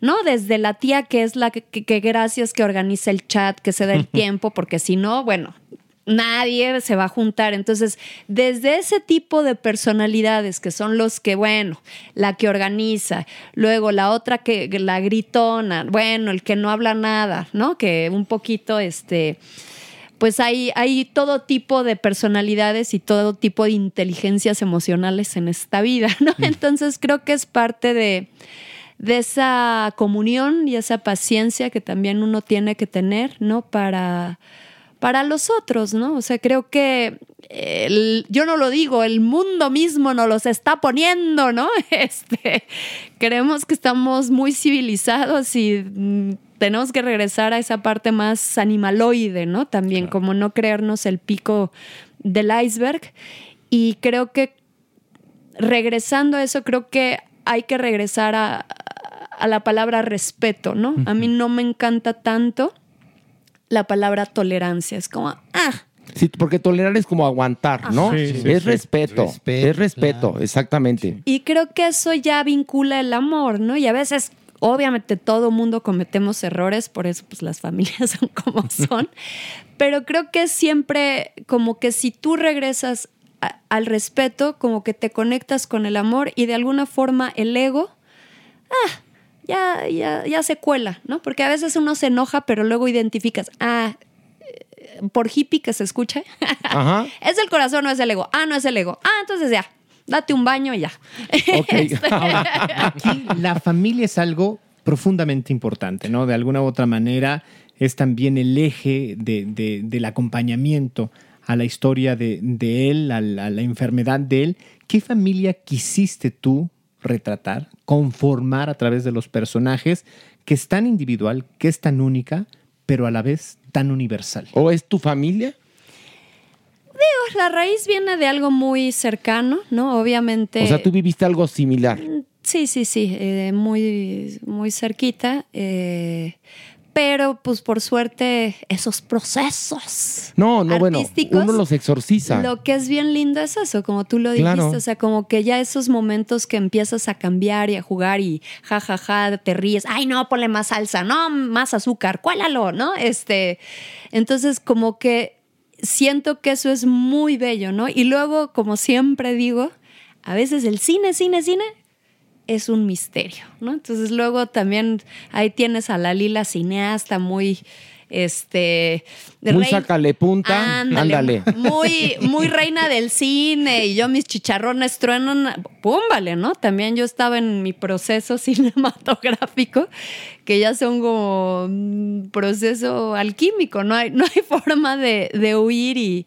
¿no? Desde la tía que es la que, que, que gracias que organiza el chat, que se da el tiempo, porque si no, bueno, nadie se va a juntar. Entonces, desde ese tipo de personalidades que son los que, bueno, la que organiza, luego la otra que la gritona, bueno, el que no habla nada, ¿no? Que un poquito, este, pues hay, hay todo tipo de personalidades y todo tipo de inteligencias emocionales en esta vida, ¿no? Entonces, creo que es parte de de esa comunión y esa paciencia que también uno tiene que tener, ¿no? Para, para los otros, ¿no? O sea, creo que el- yo no lo digo, el mundo mismo nos los está poniendo, ¿no? Este, creemos que estamos muy civilizados y mm, tenemos que regresar a esa parte más animaloide, ¿no? También, como no creernos el pico del iceberg. Y creo que regresando a eso, creo que hay que regresar a, a la palabra respeto, ¿no? A mí no me encanta tanto la palabra tolerancia. Es como, ah, Sí, porque tolerar es como aguantar, ¿no? Sí, sí, es sí. respeto, Respeto, es respeto, exactamente. Y creo que eso ya vincula el amor, ¿no? Y a veces, obviamente, todo mundo cometemos errores, por eso pues las familias son como son. Pero creo que siempre como que si tú regresas a- al respeto, como que te conectas con el amor y de alguna forma el ego, ah, ya, ya, ya se cuela, ¿no? Porque a veces uno se enoja, pero luego identificas, ah, eh, por hippie que se escuche, Ajá. ¿Es el corazón o no es el ego? Ah, no es el ego. Ah, entonces ya, date un baño y ya. Este, Aquí la familia es algo profundamente importante, ¿no? De alguna u otra manera es también el eje de- de- del acompañamiento a la historia de, de él, a la, a la enfermedad de él. ¿Qué familia quisiste tú retratar, conformar a través de los personajes que es tan individual, que es tan única, pero a la vez tan universal? ¿O es tu familia? Digo, la raíz viene de algo muy cercano, ¿no? Obviamente. O sea, tú viviste algo similar. Sí, sí, sí, eh, muy, muy cerquita. eh, pero, pues, por suerte, esos procesos. No, no, bueno, uno los exorciza. Lo que es bien lindo es eso, como tú lo dijiste, Claro. o sea, como que ya esos momentos que empiezas a cambiar y a jugar y ja, ja, ja, te ríes, ay, no, ponle más salsa, no, más azúcar, cuálalo, ¿no? Este, entonces como que siento que eso es muy bello, ¿no? Y luego, como siempre digo, a veces el cine, cine, cine es un misterio, ¿no? Entonces luego también ahí tienes a la Lila cineasta muy, este... Muy rey- sácale punta, ándale. Muy, muy reina del cine y yo mis chicharrones truenan, púmbale, ¿no? También yo estaba en mi proceso cinematográfico, que ya son como un proceso alquímico, no hay, no hay forma de, de huir y,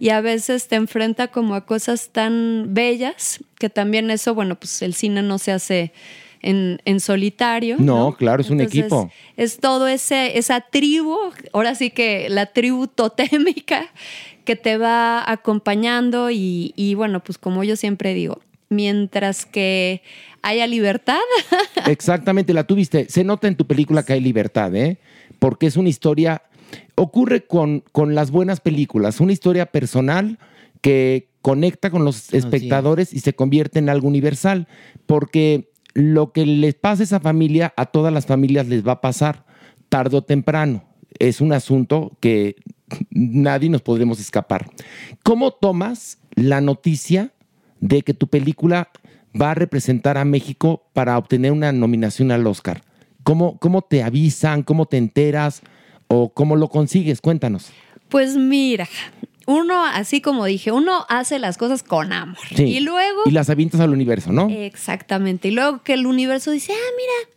y a veces te enfrenta como a cosas tan bellas, que también eso, bueno, pues el cine no se hace en, en solitario. No, claro, es un Entonces, equipo. Es todo ese, esa tribu, ahora sí que la tribu totémica que te va acompañando y, y bueno, pues como yo siempre digo, mientras que haya libertad, Exactamente, la tuviste. Se nota en tu película que hay libertad, ¿eh? Porque es una historia, ocurre con, con las buenas películas, una historia personal que conecta con los espectadores y se convierte en algo universal, porque lo que les pasa a esa familia, a todas las familias les va a pasar, tarde o temprano. Es un asunto que nadie nos podremos escapar. ¿Cómo tomas la noticia de que tu película va a representar a México para obtener una nominación al Oscar? ¿Cómo, cómo te avisan? ¿Cómo te enteras? ¿O cómo lo consigues? Cuéntanos. pues mira, uno, así como dije, uno hace las cosas con amor. Sí. Y luego... Y las avientas al universo, ¿no? Exactamente. Y luego que el universo dice, ah, mira,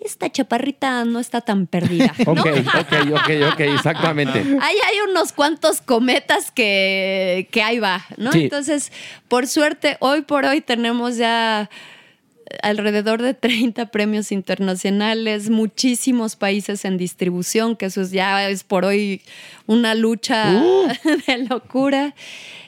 esta chaparrita no está tan perdida. ¿no? Ok, ok, ok, ok, exactamente. Ahí hay unos cuantos cometas que, que ahí va, ¿no? Sí. Entonces, por suerte, hoy por hoy tenemos ya alrededor de 30 premios internacionales, muchísimos países en distribución, que eso es- ya es por hoy una lucha Uh. de locura.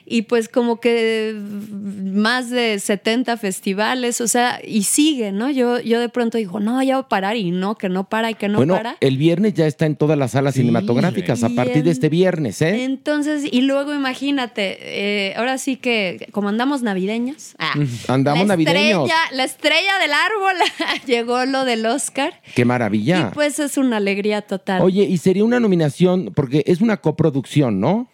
Y pues como que más de 70 festivales, o sea, y sigue, ¿no? Yo, yo de pronto digo, no, ya va a parar y no, que no para y que no bueno, para. el viernes ya está en todas las salas cinematográficas a Y partir de este viernes, ¿eh? Entonces, y luego imagínate, eh, ahora sí que como andamos navideños, ah, Andamos la navideños. Estrella, la estrella del árbol llegó lo del Oscar. Qué maravilla. Y pues es una alegría total. Oye, y sería una nominación, porque es una coproducción, ¿no?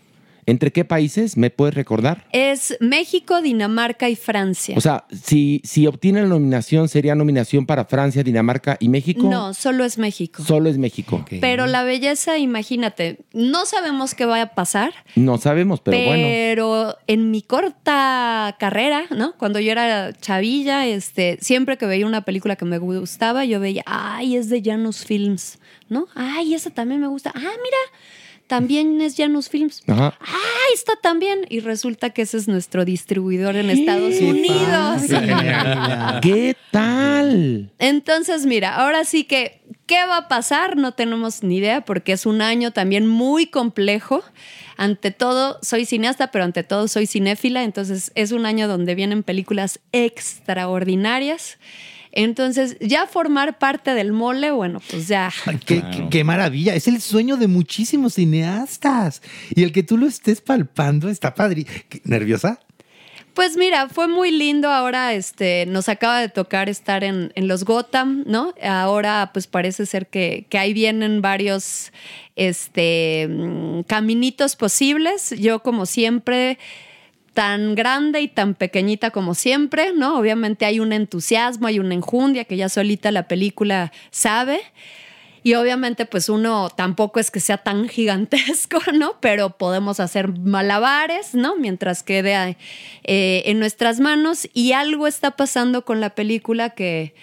¿Entre qué países? ¿Me puedes recordar? Es México, Dinamarca y Francia. O sea, si, si obtiene la nominación, ¿sería nominación para Francia, Dinamarca y México? no, solo es México. Solo es México. Pero la belleza, imagínate, no sabemos qué va a pasar, No sabemos, pero bueno. pero en mi corta carrera, ¿no? Cuando yo era chavilla, este, siempre que veía una película que me gustaba, yo veía, ay, es de Janus Films, ¿no? Ay, esa también me gusta. Ah, mira, también es Janus Films. Ajá. Ah, está también. Y resulta que ese es nuestro distribuidor en Estados Unidos. ¿Qué tal? Entonces, mira, ahora sí que, ¿qué va a pasar? No tenemos ni idea porque es un año también muy complejo. Ante todo, soy cineasta, pero ante todo soy cinéfila, entonces es un año donde vienen películas extraordinarias. Entonces, ya formar parte del mole, bueno, pues ya. Qué, qué- qué maravilla. Es el sueño de muchísimos cineastas. Y el que tú lo estés palpando está padre. ¿Qué- ¿Nerviosa? Pues mira, fue muy lindo. Ahora este, nos acaba de tocar estar en, en los Gotham, ¿no? Ahora pues parece ser que, que ahí vienen varios este, mm, caminitos posibles. Yo como siempre tan grande y tan pequeñita como siempre, ¿no? Obviamente hay un entusiasmo, hay una enjundia que ya solita la película sabe. Y obviamente, pues uno tampoco es que sea tan gigantesco, ¿no? Pero podemos hacer malabares, ¿no? Mientras quede eh, en nuestras manos. Y algo está pasando con la película que,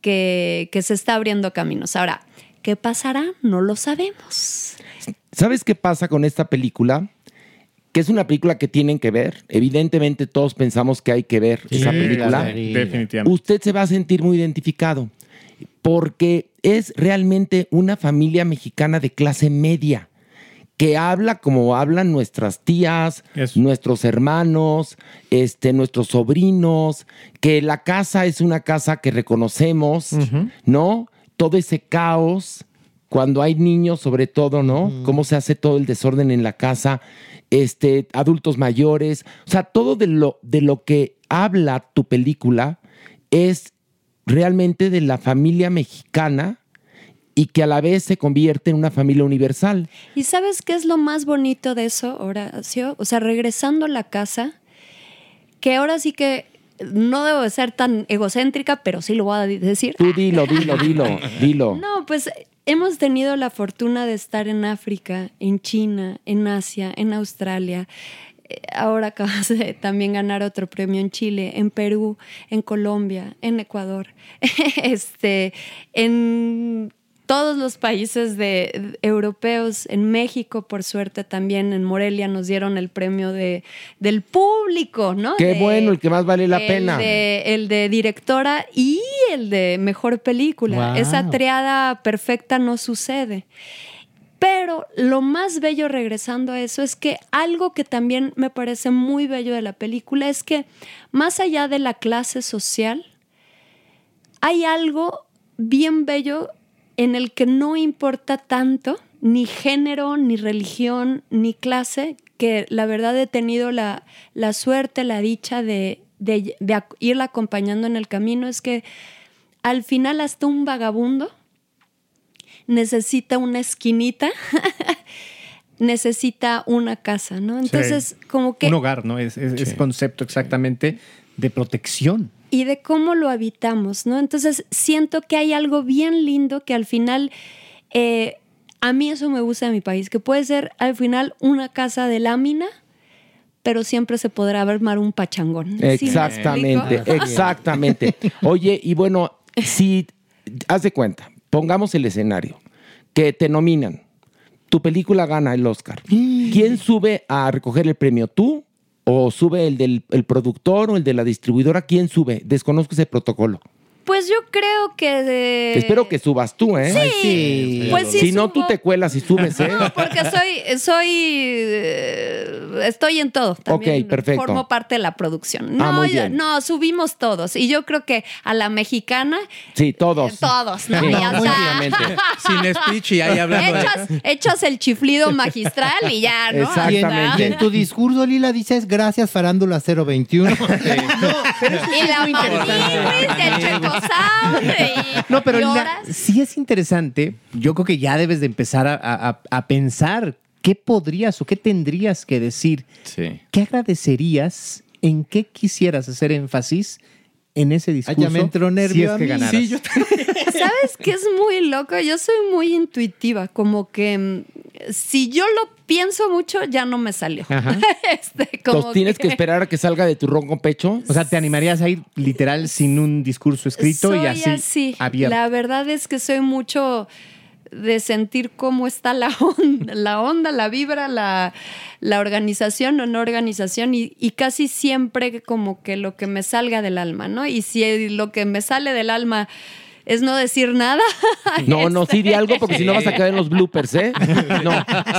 que, que se está abriendo caminos. Ahora, ¿qué pasará? No lo sabemos. ¿Sabes qué pasa con esta película? Que es una película que tienen que ver. Evidentemente todos pensamos que hay que ver esa película. Definitivamente. Usted se va a sentir muy identificado porque es realmente una familia mexicana de clase media que habla como hablan nuestras tías, nuestros hermanos, este, nuestros sobrinos, que la casa es una casa que reconocemos, ¿no? Todo ese caos, cuando hay niños sobre todo, ¿no? Cómo se hace todo el desorden en la casa, este, adultos mayores, o sea, todo de lo, de lo que habla tu película es realmente de la familia mexicana y que a la vez se convierte en una familia universal. ¿Y sabes qué es lo más bonito de eso, Horacio? O sea, regresando a la casa, que ahora sí que no debo de ser tan egocéntrica, pero sí lo voy a decir. Tú dilo, dilo, dilo, dilo. No, pues hemos tenido la fortuna de estar en África, en China, en Asia, en Australia. Eh, Ahora acabas de también ganar otro premio en Chile, en Perú, en Colombia, en Ecuador, este, en todos los países de, europeos, en México, por suerte también, en Morelia nos dieron el premio de, del público, ¿no? Qué De- bueno, el que más vale la el pena. el de directora y el de mejor película. Wow. Esa triada perfecta no sucede. Pero lo más bello regresando a eso es que algo que también me parece muy bello de la película es que más allá de la clase social, hay algo bien bello en el que no importa tanto ni género, ni religión, ni clase, que la verdad he tenido la, la suerte, la dicha de, de- irla acompañando en el camino, es que al final hasta un vagabundo necesita una esquinita, necesita una casa, ¿no? Entonces, Sí. como que... Un hogar, ¿no? Es, es- ese concepto exactamente de protección. Y de cómo lo habitamos, ¿no? Entonces siento que hay algo bien lindo que al final, eh, a mí eso me gusta de mi país, que puede ser al final una casa de lámina, pero siempre se podrá armar un pachangón. ¿Sí me Exactamente, exactamente. Oye, y bueno, si haz de cuenta, pongamos el escenario, que te nominan, tu película gana el Oscar. ¿Quién sube a recoger el premio? ¿Tú? ¿O sube el del el productor o el de la distribuidora? ¿Quién sube? Desconozco ese protocolo. Pues yo creo que... de- Espero que subas tú, ¿eh? Sí, pues sí Si no, tú te cuelas y subes, ¿eh? No, porque soy, soy, eh, estoy en todo. También Ok, perfecto. Formo parte de la producción. Ah, No, muy yo- bien. no, subimos todos. Y yo creo que a la mexicana, Sí, todos. todos, ¿no? Sí, obviamente. Sin speech y ahí hablando de- Echas, echas el chiflido magistral y ya, ¿no? Y en, y en tu discurso, Lila, dices gracias, Farándula 021. Y la Maniwis del No, pero horas. sí es interesante. Yo creo que ya debes de empezar a, a- a pensar ¿qué podrías o qué tendrías que decir? Sí. ¿Qué agradecerías? ¿En qué quisieras hacer énfasis en ese discurso? ya me entró nervio si es a que mí. Sí, yo ¿Sabes qué es muy loco? Yo soy muy intuitiva, como que mm, si yo lo pienso mucho, ya no me salió. Ajá. Este, como Entonces tienes que esperar a que salga de tu ronco pecho. O sea, ¿te animarías a ir literal sin un discurso escrito y Soy así, abierto? La verdad es que soy mucho de sentir cómo está la onda, la, onda, la vibra, la, la organización o no organización y, y casi siempre como que lo que me salga del alma, ¿no? Y si lo que me sale del alma es no decir nada. No, no, sí di algo porque si no vas a caer en los bloopers, ¿eh? No,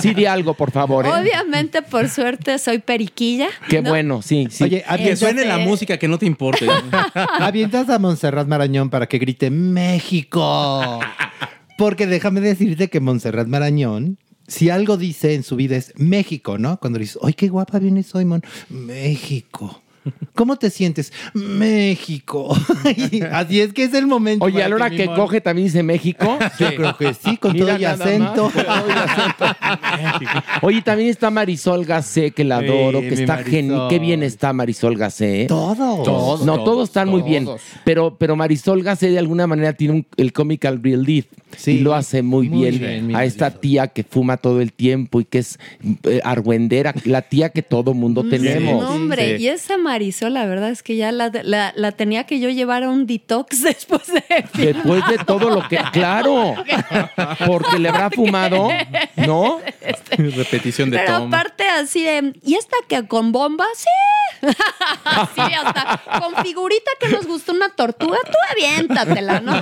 sí di algo, por favor, ¿eh? Obviamente, por suerte, soy periquilla. Qué ¿no? bueno, sí, sí. Oye, Que suene la música, que no te importe. avientas a Montserrat Marañón para que grite México. Porque déjame decirte que Montserrat Marañón, si algo dice en su vida es México, ¿no? Cuando dices, ¡ay, qué guapa vienes hoy, Mon! México. ¿Cómo te sientes? México. Así es que es el momento. Oye, a la hora que coge también dice México. Yo creo que sí, con Mira todo y acento. Oye, también está Marisol Gacé, que la adoro, Sí, que está genial. Qué bien está Marisol Gacé. ¿eh? Todo. Todos, no, todos, están muy bien. todos. Pero, pero Marisol Gacé de alguna manera tiene un- el comical relief. Sí. y lo hace muy, Muy bien, a esta Marisol. tía que fuma todo el tiempo y que es eh, argüendera, la tía que todo mundo tenemos. No, hombre, Sí. y esa Marisol, la verdad es que ya la, la- la tenía que yo llevar a un detox después de Después de todo lo que. Claro, porque le habrá fumado, ¿no? Repetición de Pero toma. aparte así de, ¿y esta que con bomba? Sí. sí, hasta con figurita que nos gustó una tortuga, tú aviéntatela, ¿no?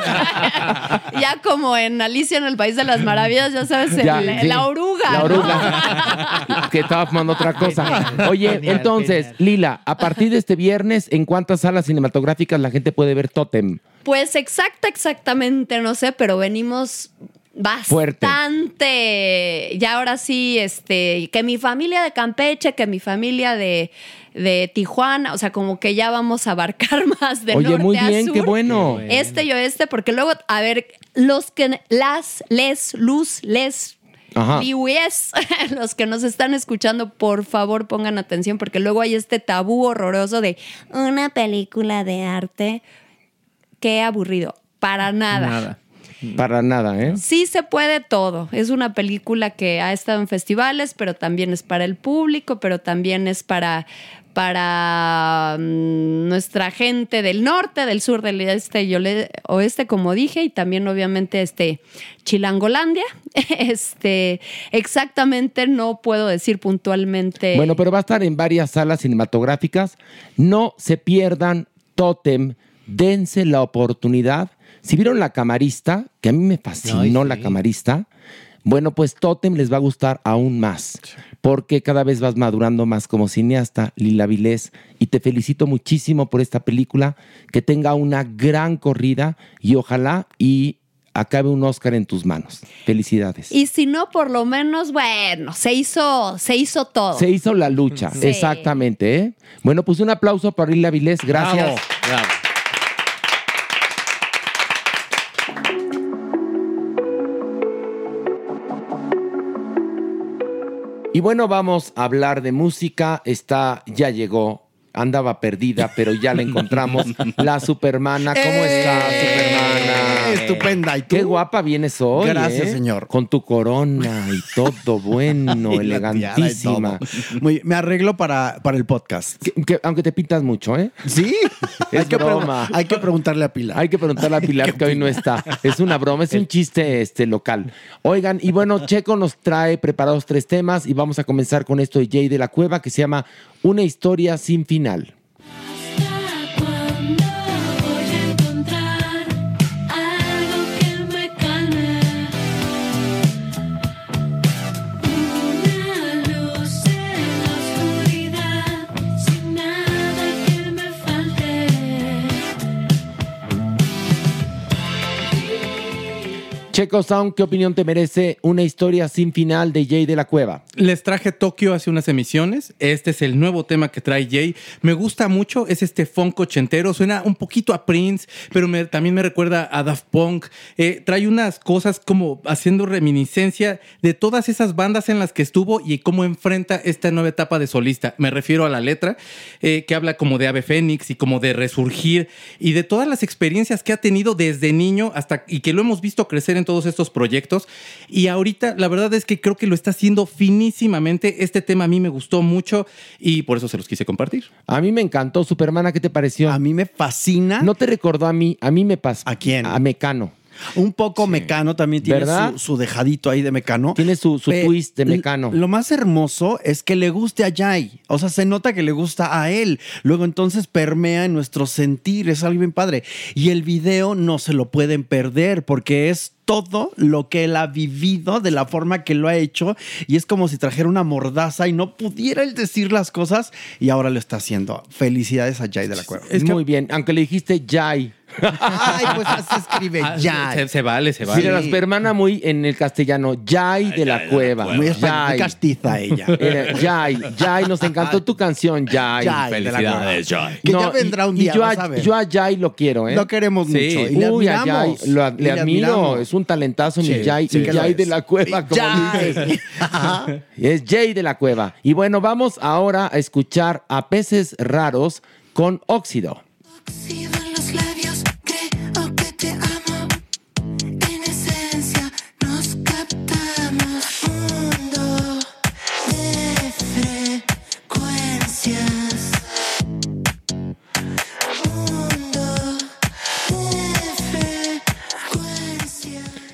ya como en Alicia en el País de las Maravillas, ya sabes, el- la, oruga. La ¿no? oruga. que estaba fumando otra cosa. Oye, entonces, Lila, a partir de este viernes, ¿en cuántas salas cinematográficas la gente puede ver Totem? Pues exacta, exactamente, no sé, pero venimos bastante. Ya ahora sí, este, que mi familia de Campeche, que mi familia de, de Tijuana, o sea, como que ya vamos a abarcar más de Oye, norte muy a bien, sur. qué bueno. Este y oeste, porque luego, a ver, los que, las, les, luz, les, Ajá. Liues, los que nos están escuchando, por favor pongan atención, porque luego hay este tabú horroroso de una película de arte. Qué aburrido. Para nada. Nada. Para nada, ¿eh? Sí se puede todo. Es una película que ha estado en festivales, pero también es para el público, pero también es para, para mm, nuestra gente del norte, del sur, del este y oeste, como dije, y también obviamente este Chilangolandia. Este, exactamente no puedo decir puntualmente. Bueno, pero va a estar en varias salas cinematográficas. No se pierdan Totem. Dense la oportunidad. Si vieron La Camarista, que a mí me fascinó Ay, sí. La Camarista, bueno, pues Totem les va a gustar aún más, porque cada vez vas madurando más como cineasta, Lila Vilés, y te felicito muchísimo por esta película, que tenga una gran corrida y ojalá y acabe un Oscar en tus manos. Felicidades. y si no, por lo menos, bueno, se hizo, se hizo todo. Se hizo la lucha, Sí. exactamente. ¿eh? Bueno, pues un aplauso para Lila Vilés, gracias. Bravo, bravo. Y bueno, vamos a hablar de música. Está, ya llegó, andaba perdida, pero ya la encontramos. La Supermana, ¿cómo está, Supermana? Estupenda. ¿Y tú? Qué guapa vienes hoy. Gracias, ¿eh? señor. Con tu corona y todo bueno, Y elegantísima. todo. Muy- me arreglo para, para el podcast. Que- que- aunque te pintas mucho, ¿eh? Sí, Es hay, que broma. hay que preguntarle a Pilar. Hay que preguntarle a Pilar que hoy no está. Es una broma, es un chiste este, local. Oigan, y bueno, Checo nos trae preparados tres temas y vamos a comenzar con esto de Jay de la Cueva que se llama Una historia sin final. Falte. Checo Sound, ¿qué opinión te merece una historia sin final de Jay de la Cueva? Les traje Tokio hace unas emisiones. Este es el nuevo tema que trae Jay. Me gusta mucho, es este funk ochentero. Suena un poquito a Prince, pero también me recuerda a Daft Punk. Eh, trae unas cosas como haciendo reminiscencia de todas esas bandas en las que estuvo y cómo enfrenta esta nueva etapa de solista. Me refiero a la letra, eh, que habla como de Ave Fénix y como de resurgir y de todas las experiencias que ha tenido desde niño hasta y que lo hemos visto crecer en todos estos proyectos. Y ahorita la verdad es que creo que lo está haciendo finísimamente. Este tema a mí me gustó mucho y por eso se los quise compartir. A mí me encantó. Supermana, ¿qué te pareció? A mí me fascina. No te recordó a mí, a mí me pasó. ¿A quién? A Mecano. Un poco mecano también tiene su, su dejadito ahí de mecano. Tiene su, twist de Mecano. Lo más hermoso es que le guste a Jai. O sea, se nota que le gusta a él. Luego entonces permea en nuestro sentir. Es algo bien padre. Y el video no se lo pueden perder porque es todo lo que él ha vivido de la forma que lo ha hecho y es como si trajera una mordaza y no pudiera él decir las cosas y ahora lo está haciendo. Felicidades a Jai de la Cueva. Muy bien, aunque le dijiste Jai. Ay, pues así se escribe Ah, Jai. Se, se vale, se vale. Mira, la supermana muy en el castellano, Jai de la Cueva. Muy castiza ella. Eh, Jai, Jai, nos encantó tu canción, la Felicidades. Jai. Que ya No, vendrá un y día, yo, vas a, a ver. yo a Jai lo quiero, ¿eh? Lo queremos mucho y le Uy, a admiramos. Jai, lo- Y le admiro, admiramos. es un talentazo mi Sí, sí que lo es. de la Cueva, como dices. es Jay de la Cueva. Y bueno, vamos ahora a escuchar a Peces Raros con Óxido. Oxidan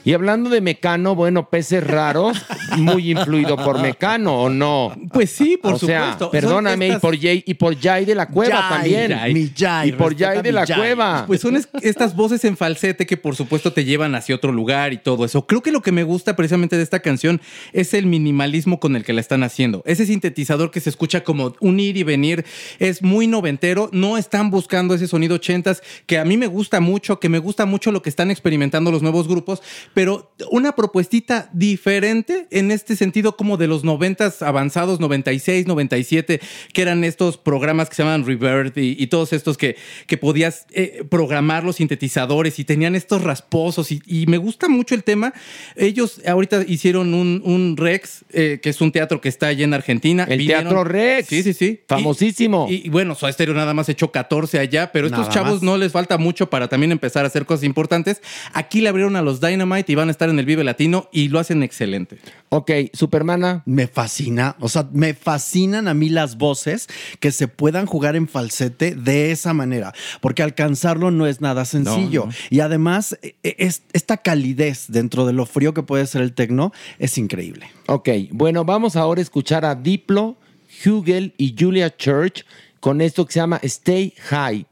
Y hablando de Mecano, bueno, Peces Raros, muy influido por Mecano, ¿o no? Pues sí, por o supuesto. Perdóname, estas- y por Jay, y por Jay de la Cueva Jai, también. Jai, mi Jai, y por Jay de la Jai. Cueva. Pues son es- estas voces en falsete que por supuesto te llevan hacia otro lugar y todo eso. Creo que lo que me gusta precisamente de esta canción es el minimalismo con el que la están haciendo. Ese sintetizador que se escucha como un ir y venir es muy noventero. No están buscando ese sonido ochentas que a mí me gusta mucho, que me gusta mucho lo que están experimentando los nuevos grupos, pero una propuestita diferente en este sentido como de los noventas avanzados, 96, 97, que eran estos programas que se llaman Revert y, y todos estos que, que podías eh, programar los sintetizadores y tenían estos rasposos y, y me gusta mucho el tema. Ellos ahorita hicieron un, un Rex, eh, que es un teatro que está allá en Argentina. El Teatro Rex. Sí, sí, sí. Famosísimo. Y, y bueno, Soda Stereo nada más echó 14 allá, pero estos Nada chavos más. no les falta mucho para también empezar a hacer cosas importantes. Aquí le abrieron a los Dynamite y van a estar en el Vive Latino y lo hacen excelente. Ok, Supermana. Me fascina, o sea, me fascinan a mí las voces que se puedan jugar en falsete de esa manera, porque alcanzarlo no es nada sencillo. No, no. Y además, e- es, esta calidez dentro de lo frío que puede ser el tecno es increíble. Ok, bueno, vamos ahora a escuchar a Diplo, Hugel y Julia Church con esto que se llama Stay High.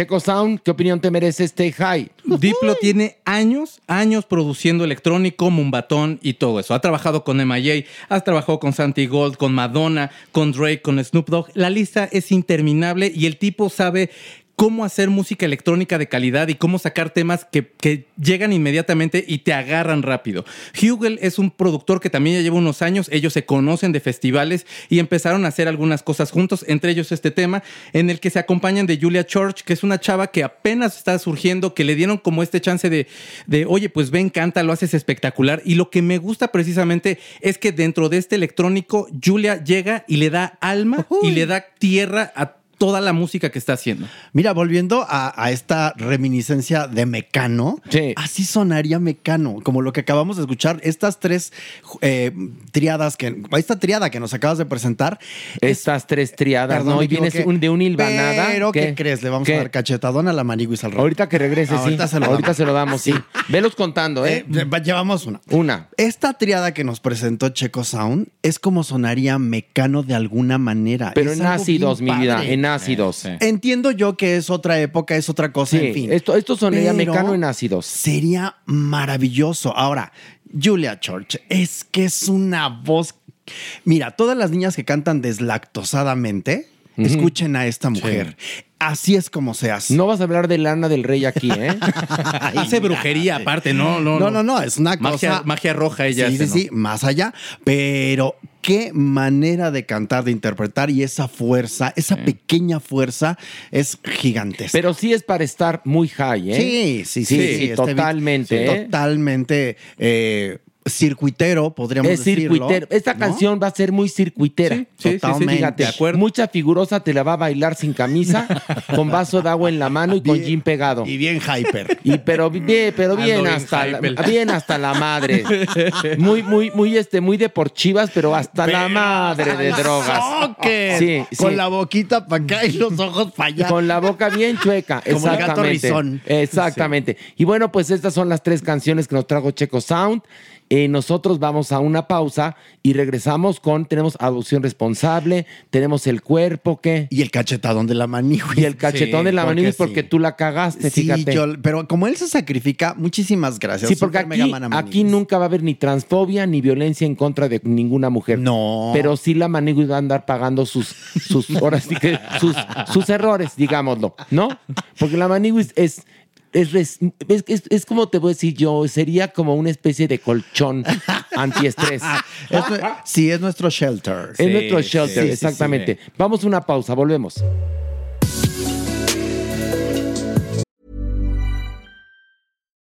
Checo Sound, ¿qué opinión te merece Stay High? Diplo tiene años, años produciendo electrónico, mumbatón y todo eso. Ha trabajado con MIA, has trabajado con Santi Gold, con Madonna, con Drake, con Snoop Dogg. La lista es interminable y el tipo sabe cómo hacer música electrónica de calidad y cómo sacar temas que, que llegan inmediatamente y te agarran rápido. Hugel es un productor que también ya lleva unos años, ellos se conocen de festivales y empezaron a hacer algunas cosas juntos, entre ellos este tema en el que se acompañan de Julia Church, que es una chava que apenas está surgiendo, que le dieron como este chance de, de oye, pues ven, canta, lo haces espectacular. Y lo que me gusta precisamente es que dentro de este electrónico, Julia llega y le da alma y le da tierra a toda la música que está haciendo. Mira, volviendo a, a esta reminiscencia de Mecano, Sí. así sonaría Mecano, como lo que acabamos de escuchar, estas tres eh, triadas, que, esta triada que nos acabas de presentar. Estas tres triadas, Perdón, ¿no? Y vienes un- de un hilvanada. Pero, ¿qué, ¿Qué? crees? Le vamos ¿Qué? a dar cachetadón a la maniguis al rato. Ahorita que regrese, sí. Ahorita se lo Ahorita damos. se lo damos, sí. Velos contando, ¿eh? Eh, va- llevamos una. Una. Esta triada que nos presentó Checo Sound es como sonaría Mecano de alguna manera. Pero Es en ácidos, mi vida, en ácidos. Entiendo yo que es otra época, es otra cosa, Sí, en fin. esto, esto sonaría mecano en ácidos. Sería maravilloso. Ahora, Julia George, es que es una voz. Mira, todas las niñas que cantan deslactosadamente, escuchen a esta mujer. Así es como se hace. No vas a hablar de Lana del Rey aquí, ¿eh? Hace brujería aparte, no, no. No, no, no, es una Magia- cosa. magia roja ella Sí, hace, sí, ¿no? sí, más allá. Pero qué manera de cantar, de interpretar y esa fuerza, esa pequeña fuerza es gigantesca. Pero sí es para estar muy high, ¿eh? Sí, sí, sí. Sí, sí, este totalmente, beat, ¿eh? Totalmente eh, circuitero, podríamos Es decirlo. circuitero. Esta ¿no? canción va a ser muy circuitera. Sí, sí, sí, Totalmente. sí, de acuerdo. Mucha figurosa te la va a bailar sin camisa, con vaso de agua en la mano y con jean pegado. Y bien hyper. Y pero bien, pero bien Ando bien hasta la, bien hasta la madre. Muy, muy, muy, este, muy de por chivas, pero hasta la madre de drogas. Sí, Con sí. la boquita para acá y los ojos para allá. Con la boca bien chueca. Como el gato Exactamente. rizón. Exactamente. Y bueno, pues estas son las tres canciones que nos trajo Checo Sound. Eh, nosotros vamos a una pausa y regresamos con, tenemos adopción responsable, tenemos el cuerpo, ¿qué? Y el cachetadón de la manigüis. Y el cachetón de la porque sí. porque tú la cagaste, Sí, fíjate. yo- pero como él se sacrifica, muchísimas gracias. Sí, porque Super aquí, aquí nunca va a haber ni transfobia ni violencia en contra de ninguna mujer. No. Pero sí la manigüis va a andar pagando sus, sus, ahora sí que sus, sus errores, digámoslo, ¿no? Porque la manigüis es, es, res- es, es- es como te voy a decir yo, sería como una especie de colchón antiestrés. Sí, es nuestro shelter. Es nuestro shelter, sí, sí, exactamente. Vamos a una pausa, volvemos.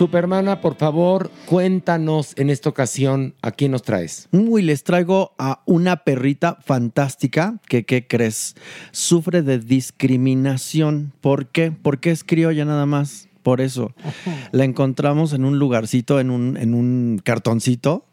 Supermana, por favor, cuéntanos en esta ocasión a quién nos traes. Uy, les traigo a una perrita fantástica que, ¿qué crees? Sufre de discriminación. ¿Por qué? Porque es criolla nada más. Por eso. La encontramos en un lugarcito, en un, en un cartoncito,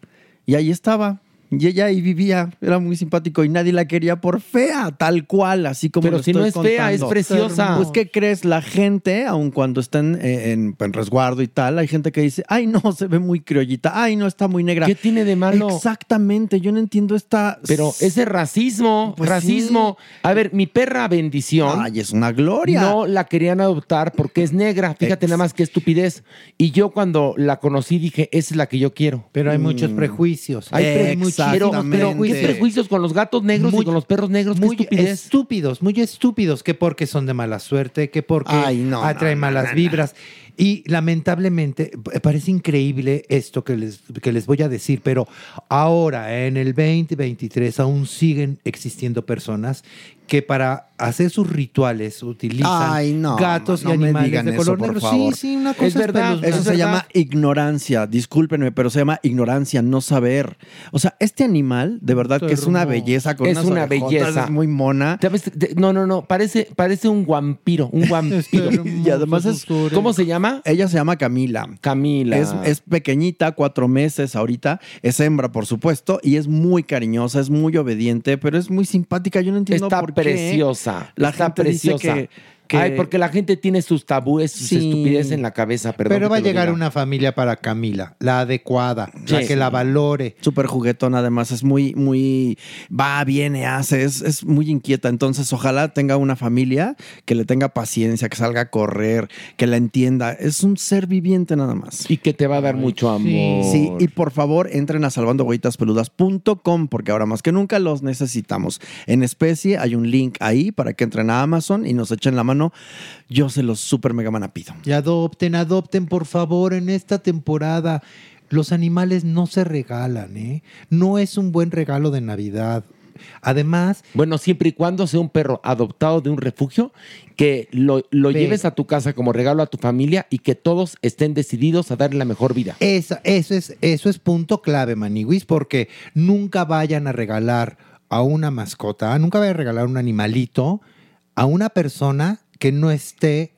y ahí estaba. Y ella ahí vivía, era muy simpático y nadie la quería por fea, tal cual, así como Pero lo si no es fea, es preciosa. Pues, ¿qué crees? La gente, aun cuando estén eh, en, en resguardo y tal, hay gente que dice, ay, no, se ve muy criollita, ay, no, está muy negra. ¿Qué tiene de malo? Exactamente, yo no entiendo esta... Pero ese racismo, Pues racismo. A ver, mi perra bendición. Ay, es una gloria. No la querían adoptar porque es negra. Fíjate nada más qué estupidez. Y yo cuando la conocí dije, esa es la que yo quiero. Pero hay muchos prejuicios. Hay pre- muchos Pero, ¿qué prejuicios con los gatos negros y con los perros negros? Muy ¿Qué estupidez? estúpidos, muy estúpidos, que porque son de mala suerte, que porque Ay, no, atraen no, malas no, vibras. Y lamentablemente, p- parece increíble esto que les, que les voy a decir, pero ahora, en el 2023, aún siguen existiendo personas que para hacer sus rituales utilizan Ay, no, gatos no y me animales digan de eso, color por negro. favor. Sí, sí, una cosa espeluznante. Eso se llama ignorancia. Discúlpenme, pero se llama ignorancia, no saber. O sea, este animal, de verdad que es una belleza con es unas una belleza. Es muy mona. No, no, no. Parece, parece un vampiro. Un vampiro. y además es. ¿Cómo se llama? Ella se llama Camila. Camila. Es, es pequeñita, cuatro meses ahorita. Es hembra, por supuesto, y es muy cariñosa, es muy obediente, pero es muy simpática. Yo no entiendo Está por qué. Preciosa. La está gente dice preciosa. que- que- Ay, porque la gente tiene sus tabúes, sus Sí. estupideces en la cabeza. Perdón Pero va a llegar diga. una familia para Camila, la adecuada, la Sí. que la valore. Súper juguetón, además, es muy, muy, va, viene, hace, es, es muy inquieta. Entonces, ojalá tenga una familia que le tenga paciencia, que salga a correr, que la entienda. Es un ser viviente nada más. Y que te va a dar mucho amor. Sí, y por favor, entren a salvandohuellitaspeludas.com porque ahora más que nunca los necesitamos. En especie, hay un link ahí para que entren a Amazon y nos echen la mano. Yo se los super mega manapido. Y adopten, adopten por favor en esta temporada. Los animales no se regalan, ¿eh? No es un buen regalo de Navidad. Además, Bueno, siempre y cuando sea un perro adoptado de un refugio, que lo, lo Ve. lleves a tu casa como regalo a tu familia y que todos estén decididos a darle la mejor vida. esa- eso, es, eso es punto clave, Maniwis, porque nunca vayan a regalar a una mascota, nunca vayan a regalar un animalito a una persona que no esté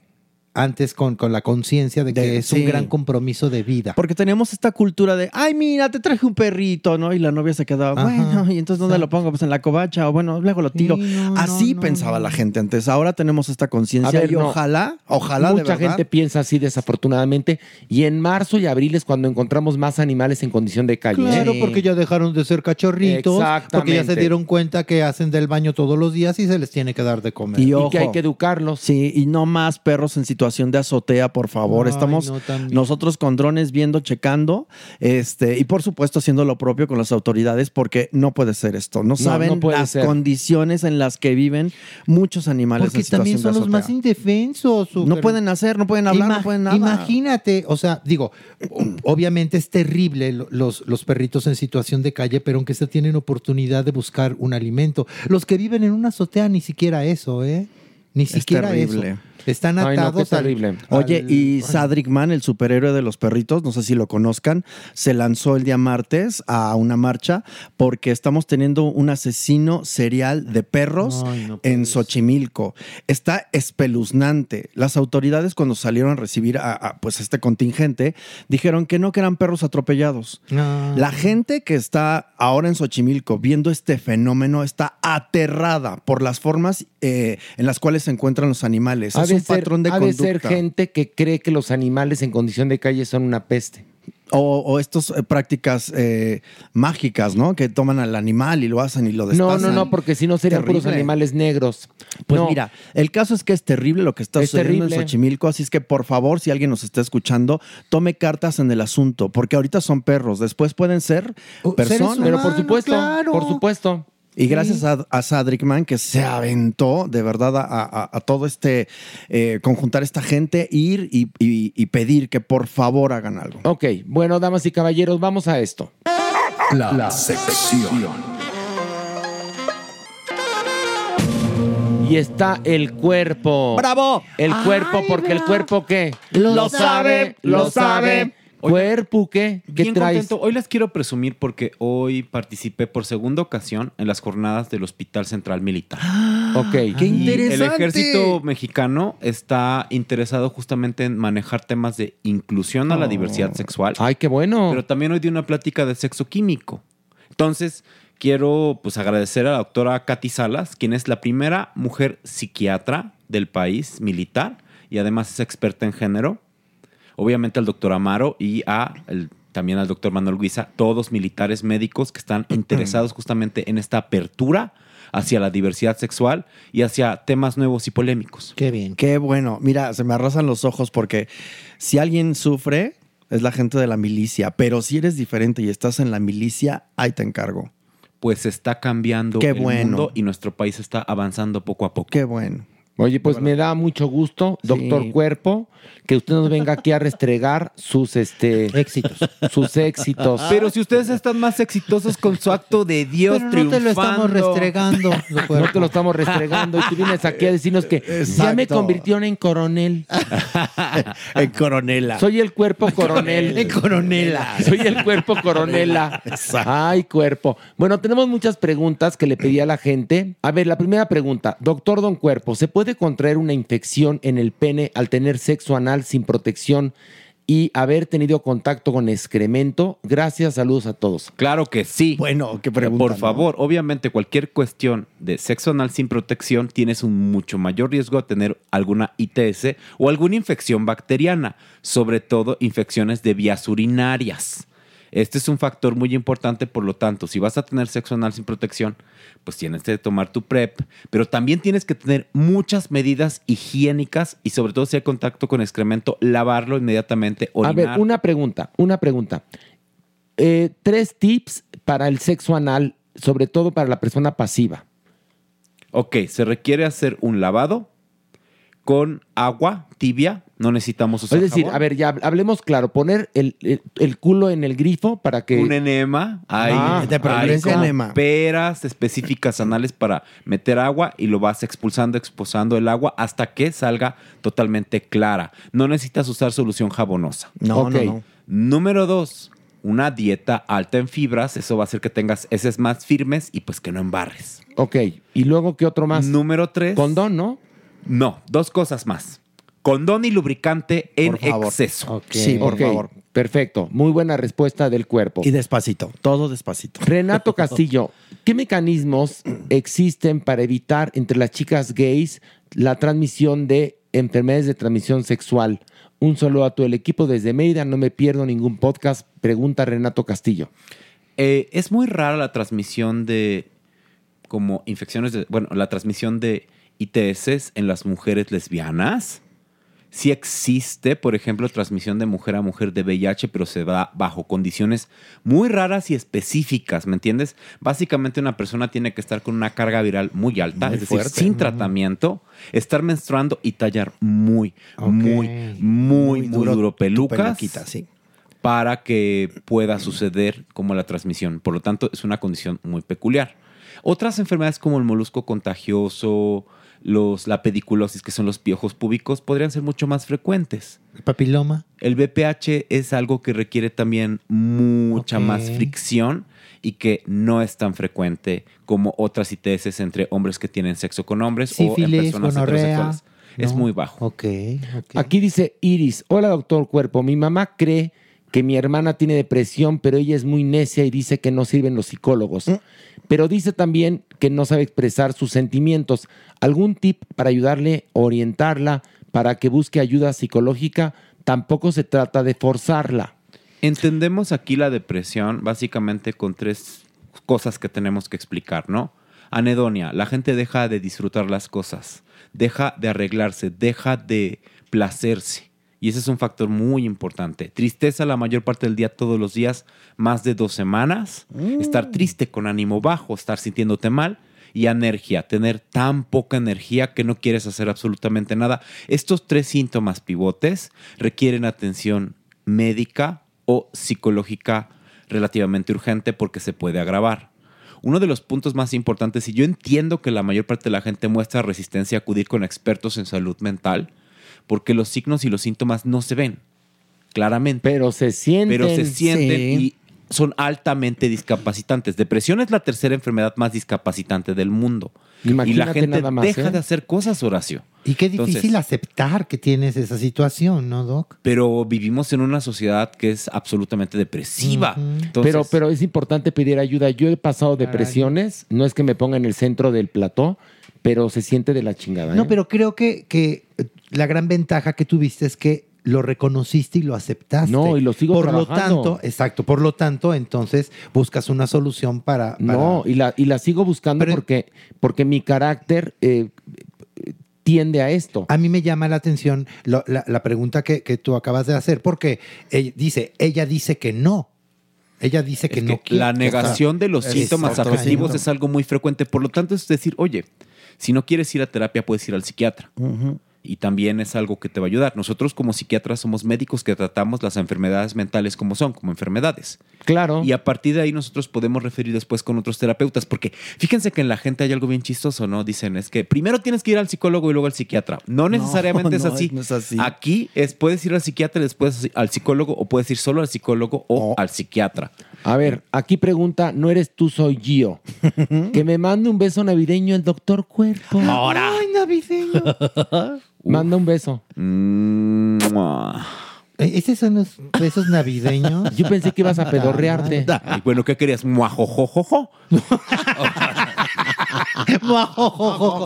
antes con, con la conciencia de que De- es sí. un gran compromiso de vida. Porque teníamos esta cultura de, ay, mira, te traje un perrito, ¿no? Y la novia se quedaba, bueno, ¿y entonces dónde lo pongo? Pues en la covacha, o bueno, luego lo tiro. Así pensaba la gente antes. Ahora tenemos esta conciencia y no. ojalá, ojalá de Mucha verdad. gente piensa así desafortunadamente. Y en marzo y abril es cuando encontramos más animales en condición de calle. ¿eh? Claro, porque ya dejaron de ser cachorritos, porque ya se dieron cuenta que hacen del baño todos los días y se les tiene que dar de comer. Y, ojo, educarlos. Sí, y no más perros en situación de azotea, por favor. Ay, Estamos no, nosotros con drones viendo, checando, este, y por supuesto haciendo lo propio con las autoridades, porque no puede ser esto. No saben no las ser. condiciones en las que viven muchos animales Porque en situación también son de los más indefensos. No pueden hacer, no pueden hablar, Ima- no pueden nada. Imagínate, o sea, digo, obviamente es terrible lo- los, los perritos en situación de calle, pero aunque se tienen oportunidad de buscar un alimento. Los que viven en una azotea, ni siquiera eso, ¿eh? Ni siquiera terrible. eso. Están Ay, no, qué atados al- terrible. Oye, al- y Sadrick Man, el superhéroe de los perritos, no sé si lo conozcan, se lanzó el día martes a una marcha porque estamos teniendo un asesino serial de perros Ay, no en Xochimilco. Está espeluznante. Las autoridades cuando salieron a recibir a, a, pues este contingente dijeron que no que eran perros atropellados. No. La gente que está ahora en Xochimilco viendo este fenómeno está aterrada por las formas eh, en las cuales se encuentran los animales. Ha es de ser- patrón de ha de ser conducta. gente que cree que los animales en condición de calle son una peste. O, o estas eh, prácticas eh, mágicas, ¿no? Que toman al animal y lo hacen y lo No, destazan. no, no, porque si no serían puros animales negros. Pues No. mira, el caso es que es terrible lo que está Es sucediendo en. Xochimilco, así es que por favor, si alguien nos está escuchando, tome cartas en el asunto, porque ahorita son perros, después pueden ser personas. Pero por supuesto, por supuesto. Y gracias a, a Sadrick Man que se aventó de verdad a, a- a todo este, eh, conjuntar esta gente, ir y, y- y pedir que por favor hagan algo. Ok, bueno, damas y caballeros, vamos a esto. La, sección. Y está el cuerpo. ¡Bravo! El cuerpo, porque el cuerpo ¿qué? Lo sabe, lo sabe. ¿Cuerpo qué? ¿Qué Bien traes? contento. Hoy les quiero presumir porque hoy participé por segunda ocasión en las jornadas del Hospital Central Militar. Ok. ¡Qué Y interesante! El ejército mexicano está interesado justamente en manejar temas de inclusión a la Oh. diversidad sexual. Ay, qué bueno. Pero también hoy di una plática de sexo químico. Entonces, quiero pues agradecer a la doctora Katy Salas, quien es la primera mujer psiquiatra del país militar y además es experta en género. Obviamente al doctor Amaro y a el- también al doctor Manuel Guisa, todos militares médicos que están interesados justamente en esta apertura hacia la diversidad sexual y hacia temas nuevos y polémicos. Qué bien. Qué bueno. Mira, se me arrasan los ojos porque si alguien sufre, es la gente de la milicia. Pero si eres diferente y estás en la milicia, ahí te encargo. Pues está cambiando Qué el bueno. mundo y nuestro país está avanzando poco a poco. Qué bueno. Oye, pues me da mucho gusto, doctor Cuerpo, que usted nos venga aquí a restregar sus este éxitos. Sus éxitos. Pero si ustedes están más exitosos con su acto de Dios Pero no te lo estamos restregando. No te lo estamos restregando y tú vienes aquí a decirnos que ya me Exacto. convirtieron en coronel. en coronela. Soy el cuerpo coronel. En coronela. Soy el cuerpo coronela. Ay, cuerpo. Bueno, tenemos muchas preguntas que le pedí a la gente. A ver, la primera pregunta. Doctor Don Cuerpo, ¿se puede contraer una infección en el pene al tener sexo anal sin protección y haber tenido contacto con excremento? Gracias, saludos a todos. Claro que sí. Bueno, qué pregunta. Por favor, obviamente cualquier cuestión de sexo anal sin protección tienes un mucho mayor riesgo de tener alguna ITS o alguna infección bacteriana, sobre todo infecciones de vías urinarias. Este es un factor muy importante, por lo tanto, si vas a tener sexo anal sin protección, pues tienes que tomar tu PrEP, pero también tienes que tener muchas medidas higiénicas y sobre todo si hay contacto con excremento, lavarlo inmediatamente, A orinar. ver, una pregunta, una pregunta. Eh, tres tips para el sexo anal, sobre todo para la persona pasiva. Ok, se requiere hacer un lavado con agua tibia. No necesitamos usar Es decir, jabón. a ver, ya hablemos claro, poner el, el- el culo en el grifo para que... un enema. Hay, Ah, de preferencia hay enema. peras específicas anales para meter agua y lo vas expulsando, expulsando el agua hasta que salga totalmente clara. No necesitas usar solución jabonosa. No, no, no. Número dos, una dieta alta en fibras. Eso va a hacer que tengas heces más firmes y pues que no embarres. Ok, ¿y luego qué otro más? Número tres. Condón, ¿no? No, dos cosas más. Condón y lubricante en exceso. Sí, por favor. Perfecto, muy buena respuesta del cuerpo. Y despacito, todo despacito. Renato Castillo, ¿qué mecanismos existen para evitar entre las chicas gays la transmisión de enfermedades de transmisión sexual? Un saludo a todo el equipo desde Mérida, no me pierdo ningún podcast, pregunta Renato Castillo. Eh, es muy rara la transmisión de como infecciones de, bueno, la transmisión de ITS en las mujeres lesbianas. Sí existe, por ejemplo, transmisión de mujer a mujer de VIH, pero se da bajo condiciones muy raras y específicas, ¿me entiendes? Básicamente una persona tiene que estar con una carga viral muy alta, Muy es decir, fuerte. sin tratamiento, estar menstruando y tallar muy, muy, muy, muy duro, pelucas peluquita, sí. para que pueda suceder como la transmisión. Por lo tanto, es una condición muy peculiar. Otras enfermedades como el molusco contagioso, los, la pediculosis, que son los piojos púbicos, podrían ser mucho más frecuentes. ¿El papiloma? El BPH es algo que requiere también mucha más fricción y que no es tan frecuente como otras ITS entre hombres que tienen sexo con hombres o en personas gonorrea. heterosexuales. Es No. muy bajo. Ok. Aquí dice Iris, hola doctor Cuerpo, mi mamá cree que mi hermana tiene depresión, pero ella es muy necia y dice que no sirven los psicólogos. Pero dice también que no sabe expresar sus sentimientos. ¿Algún tip para ayudarle, orientarla, para que busque ayuda psicológica? Tampoco se trata de forzarla. Entendemos aquí la depresión básicamente con tres cosas que tenemos que explicar, ¿no? Anedonia, la gente deja de disfrutar las cosas, deja de arreglarse, deja de placerse. Y ese es un factor muy importante. Tristeza la mayor parte del día, todos los días, más de dos semanas. Estar triste con ánimo bajo, estar sintiéndote mal. Y anergia, tener tan poca energía que no quieres hacer absolutamente nada. Estos tres síntomas pivotes requieren atención médica o psicológica relativamente urgente porque se puede agravar. Uno de los puntos más importantes, y yo entiendo que la mayor parte de la gente muestra resistencia a acudir con expertos en salud mental, porque los signos y los síntomas no se ven claramente. Pero se sienten. Pero se sienten Sí. y son altamente discapacitantes. Depresión es la tercera enfermedad más discapacitante del mundo. y la Imagínate gente nada más, deja ¿eh? de hacer cosas, Horacio. Y qué Entonces- difícil aceptar que tienes esa situación, ¿no, Doc? Pero vivimos en una sociedad que es absolutamente depresiva. Entonces- pero, pero es importante pedir ayuda. Yo he pasado depresiones, no es que me ponga en el centro del plató, pero se siente de la chingada. ¿eh? No, pero creo que, que la gran ventaja que tuviste es que lo reconociste y lo aceptaste. No, y lo sigo Por lo tanto, exacto, por lo tanto, entonces buscas una solución para... para- No, y la, y la sigo buscando porque, porque mi carácter eh, tiende a esto. A mí me llama la atención lo- la, la pregunta que, que tú acabas de hacer, porque ella dice, ella dice que no. Ella dice que Es no quiere. la negación de los síntomas afectivos es algo muy frecuente. Por lo tanto, es decir, oye, si no quieres ir a terapia, puedes ir al psiquiatra. Y también es algo que te va a ayudar. Nosotros como psiquiatras somos médicos que tratamos las enfermedades mentales como son, como enfermedades. Claro. Y a partir de ahí nosotros podemos referir después con otros terapeutas, porque fíjense que en la gente hay algo bien chistoso, ¿no? Dicen, es que primero tienes que ir al psicólogo y luego al psiquiatra. No necesariamente es, no, así. no es así. Aquí es, puedes ir al psiquiatra y después al psicólogo o puedes ir solo al psicólogo o al psiquiatra. A ver, aquí pregunta, no eres tú, soy Gio. que me mande un beso navideño el doctor Cuerpo. Ahora. Ay, navideño. Manda un beso. Eh, ¿Esos son los besos navideños? Yo pensé que ibas a pedorrearte. Ay, bueno, ¿qué querías? Muajojojojo.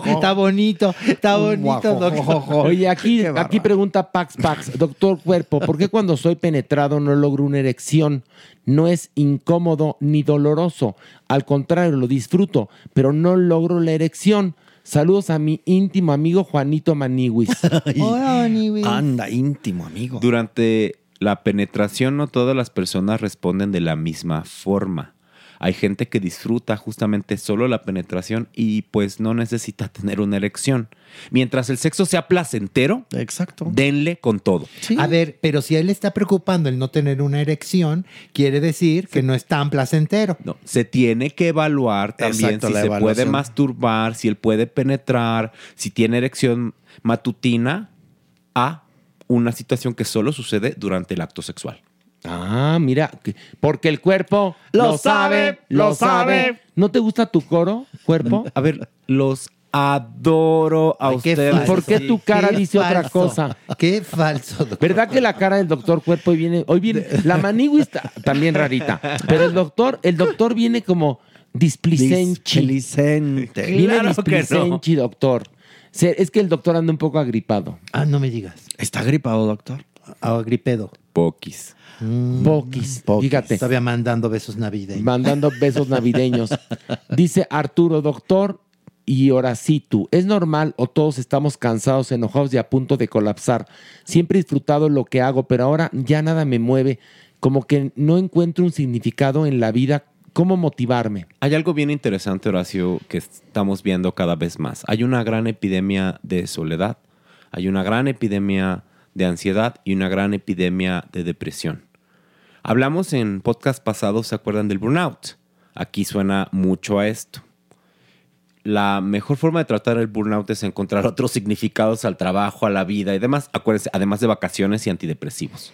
está bonito, está bonito, doctor. Oye, aquí, aquí pregunta Pax Pax, doctor Cuerpo, ¿por qué cuando soy penetrado no logro una erección? No es incómodo ni doloroso, al contrario, lo disfruto, pero no logro la erección. Saludos a mi íntimo amigo Juanito Maniwis. Anda, íntimo, amigo. Durante la penetración no todas las personas responden de la misma forma. Hay gente que disfruta justamente solo la penetración y pues no necesita tener una erección. Mientras el sexo sea placentero, Exacto. denle con todo. A ver, pero si a él le está preocupando el no tener una erección, quiere decir que no es tan placentero. No, se tiene que evaluar también Exacto, si se puede masturbar, si él puede penetrar, si tiene erección matutina a una situación que solo sucede durante el acto sexual. Ah, mira, que- porque el cuerpo lo, Lo sabe, lo sabe. ¿No te gusta tu coro, cuerpo? A ver, los adoro a Ay, falso. ¿Y por qué tu cara Qué dice otra cosa? Qué falso, doctor. ¿Verdad que la cara del doctor cuerpo hoy viene, hoy viene, la manigua está también rarita, pero el doctor, el doctor viene como displicenchi. Displicente. Viene Claro no. displicenchi, doctor. Es que el doctor anda un poco agripado. Ah, no me digas. ¿Está gripado, doctor? Agripedo. Poquis. Poquis. Fíjate. Todavía mandando besos navideños. Mandando besos navideños. Dice Arturo, doctor y Horacitu, ¿es normal o todos estamos cansados, enojados y a punto de colapsar? Siempre he disfrutado lo que hago, pero ahora ya nada me mueve. Como que no encuentro un significado en la vida. ¿Cómo motivarme? Hay algo bien interesante, Horacio, que estamos viendo cada vez más. Hay una gran epidemia de soledad, hay una gran epidemia de ansiedad y una gran epidemia de depresión. Hablamos en podcast pasados, ¿se acuerdan del burnout? Aquí suena mucho a esto. La mejor forma de tratar el burnout es encontrar otros significados al trabajo, a la vida y demás. Acuérdense, además de vacaciones y antidepresivos.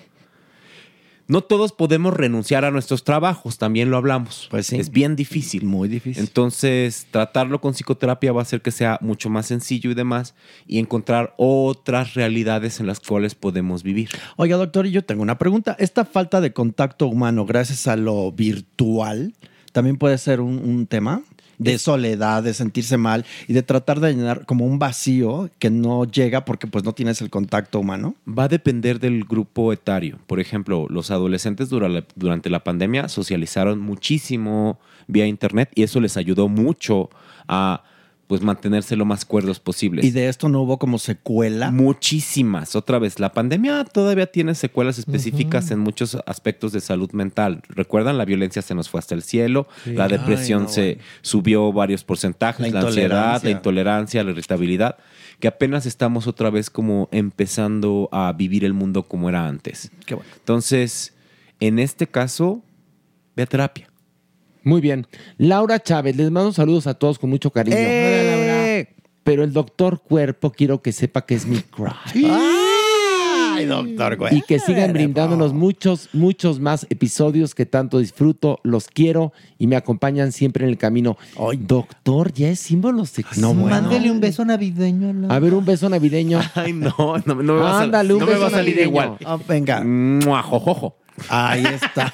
No todos podemos renunciar a nuestros trabajos, también lo hablamos. Pues sí. Es bien difícil. Muy difícil. Entonces, tratarlo con psicoterapia va a hacer que sea mucho más sencillo y demás, y encontrar otras realidades en las cuales podemos vivir. Oiga, doctor, y yo tengo una pregunta. ¿Esta falta de contacto humano gracias a lo virtual también puede ser un, un tema? De soledad, de sentirse mal y de tratar de llenar como un vacío que no llega porque pues no tienes el contacto humano. Va a depender del grupo etario. Por ejemplo, los adolescentes durante la pandemia socializaron muchísimo vía internet y eso les ayudó mucho a pues mantenerse lo más cuerdos posibles. Y de esto no hubo como secuela. Muchísimas. Otra vez, la pandemia todavía tiene secuelas específicas en muchos aspectos de salud mental. Recuerdan, la violencia se nos fue hasta el cielo, Sí. la depresión Ay, no, se bueno. subió varios porcentajes, La la, ansiedad, la intolerancia, la irritabilidad, que apenas estamos otra vez como empezando a vivir el mundo como era antes. Qué bueno. Entonces, en este caso, ve a terapia. Muy bien. Laura Chávez, les mando saludos a todos con mucho cariño. ¡Eh! Pero el doctor Cuerpo quiero que sepa que es mi crush. Ay, doctor, güey. Y que sigan brindándonos muchos, muchos más episodios que tanto disfruto, los quiero y me acompañan siempre en el camino. doctor, ya es símbolo sexual. Mándele un beso navideño. Laura. A ver, un beso navideño. Ay, no, no, no me va a sal- Ándale, un no me beso va a salir navideño. igual. Ah, venga. Muajojojo. Ahí está.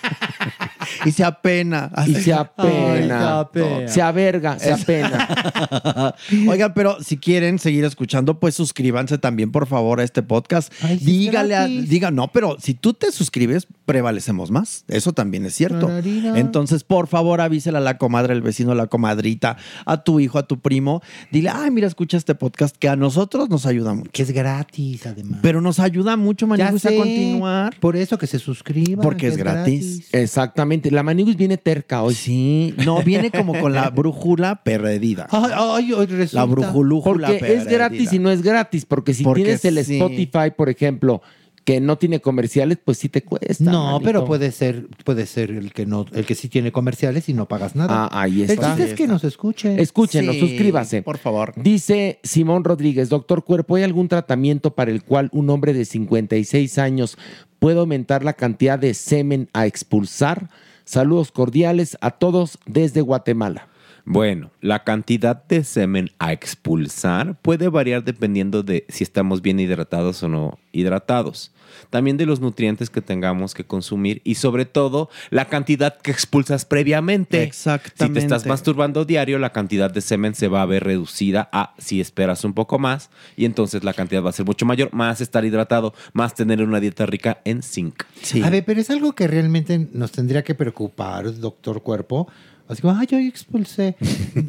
y se apena. Y se apena. Ay, se apena. Se averga, se apena. Oigan, pero si quieren seguir escuchando, pues suscríbanse también, por favor, a este podcast. Dígale a, diga, no, pero si tú te suscribes, prevalecemos más. Eso también es cierto. Entonces, por favor, avísela a la comadre, el vecino, a la comadrita, a tu hijo, a tu primo. Dile, ay, mira, escucha este podcast que a nosotros nos ayuda mucho. Que es gratis, además. Pero nos ayuda mucho, Maniguis, a continuar. Por eso que se suscriban. Porque que es gratis. Exactamente. La Maniguis viene terca hoy. Sí, no, viene como con la brújula perdida. Ay, ay, hoy resulta. La brujulújula Porque es gratis y no es gratis. Porque si Porque tienes el sí. Spotify, por ejemplo, que no tiene comerciales, pues sí te cuesta. No, manito. pero puede ser, puede ser el que no, el que sí tiene comerciales y no pagas nada. Ah, ahí El está. chiste es que nos escuchen. Escúchenos, Sí, suscríbase. por favor. Dice Simón Rodríguez, doctor Cuerpo, ¿hay algún tratamiento para el cual un hombre de 56 años puede aumentar la cantidad de semen a expulsar? Saludos cordiales a todos desde Guatemala. Bueno, la cantidad de semen a expulsar puede variar dependiendo de si estamos bien hidratados o no hidratados. También de los nutrientes que tengamos que consumir y sobre todo la cantidad que expulsas previamente. Si Exactamente. te estás masturbando diario, la cantidad de semen se va a ver reducida a si esperas un poco más y entonces la cantidad va a ser mucho mayor, más estar hidratado, más tener una dieta rica en zinc. A ver, pero es algo que realmente nos tendría que preocupar, doctor Cuerpo. Así como, ay, hoy expulsé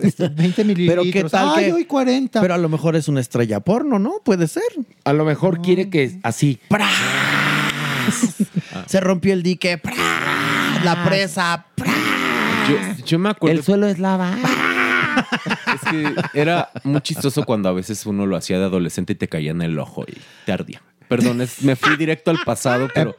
este, 20 mililitros. Pero qué tal ay, que- hoy 40. Pero a lo mejor es una estrella porno, ¿no? Puede ser. A lo mejor quiere que así. Se rompió el dique. La presa. Yo, yo me acuerdo. El suelo es lava. Es que era muy chistoso cuando a veces uno lo hacía de adolescente y te caía en el ojo y te ardía. Perdón, es- me fui directo al pasado, pero.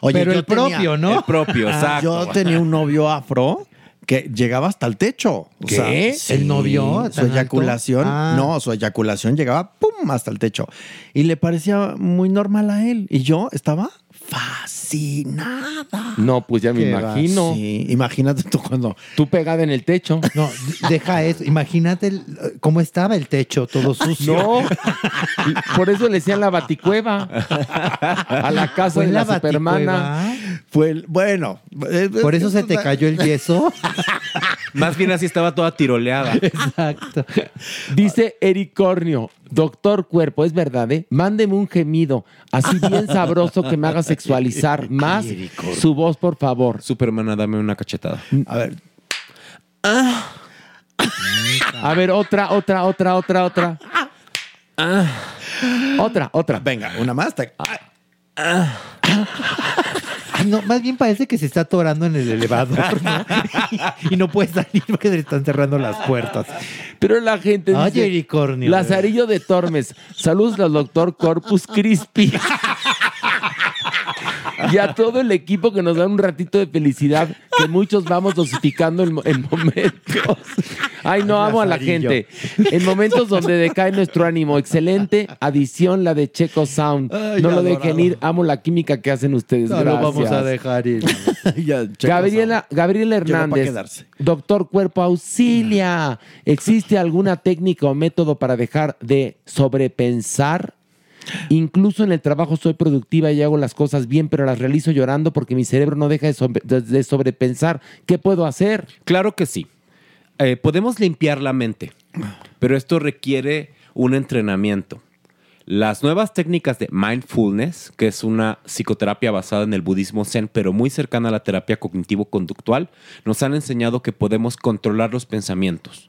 Oye, Pero yo el propio, ¿no? El propio, Ah, exacto. Yo tenía un novio afro que llegaba hasta el techo. O ¿Qué? sea, ¿El sí, novio tan Su eyaculación. Ah. No, su eyaculación llegaba pum hasta el techo. Y le parecía muy normal a él. Y yo estaba fascinada. No, pues ya me Qué imagino. Sí, imagínate tú cuando. Tú pegada en el techo. No, deja eso. Imagínate el- cómo estaba el techo, todo sucio. No, por eso le decían la baticueva a la casa ¿Fue de la, la supermana. Fue el- bueno. eh, Por eso se te cayó el yeso. Más bien así estaba toda tiroleada. Exacto. Dice Eric Cornio, doctor cuerpo, es verdad, ¿eh? Mándeme un gemido, así bien sabroso que me haga sexualizar más su voz, por favor. Supermana, dame una cachetada. A ver. A ver, otra, otra, otra, otra, otra. Otra, otra. Venga, una más. Ay, no, más bien parece que se está atorando en el elevador, ¿no? y no puede salir porque le están cerrando las puertas. Pero la gente Oye, dice. Lazarillo de Tormes, saludos al doctor Corpus Crispy. Y a todo el equipo que nos da un ratito de felicidad, que muchos vamos dosificando en, mo- en momentos. Ay, no, amo a la gente. En momentos donde decae nuestro ánimo. Excelente adición la de Checo Sound. No lo dejen ir. Amo la química que hacen ustedes. No lo vamos a dejar ir. Gabriela, Gabriela Hernández, doctor Cuerpo Auxilia, ¿existe alguna técnica o método para dejar de sobrepensar? Incluso en el trabajo soy productiva y hago las cosas bien, pero las realizo llorando porque mi cerebro no deja de, sobre- de- de sobrepensar. ¿Qué puedo hacer? Claro que sí. Eh, podemos limpiar la mente, pero esto requiere un entrenamiento. Las nuevas técnicas de mindfulness, que es una psicoterapia basada en el budismo zen, pero muy cercana a la terapia cognitivo-conductual, nos han enseñado que podemos controlar los pensamientos.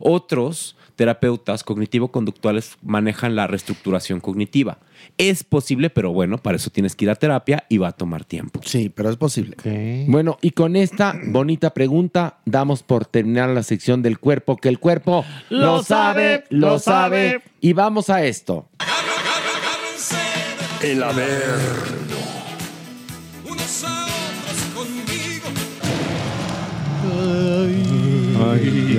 Otros terapeutas cognitivo-conductuales manejan la reestructuración cognitiva. Es posible, pero bueno, para eso tienes que ir a terapia y va a tomar tiempo. Sí, pero es posible. Bueno, y con esta bonita pregunta damos por terminar la sección del cuerpo, que el cuerpo lo, sabe, lo sabe. Y vamos a esto. El Averno. Unos a otros conmigo. Ay, ay,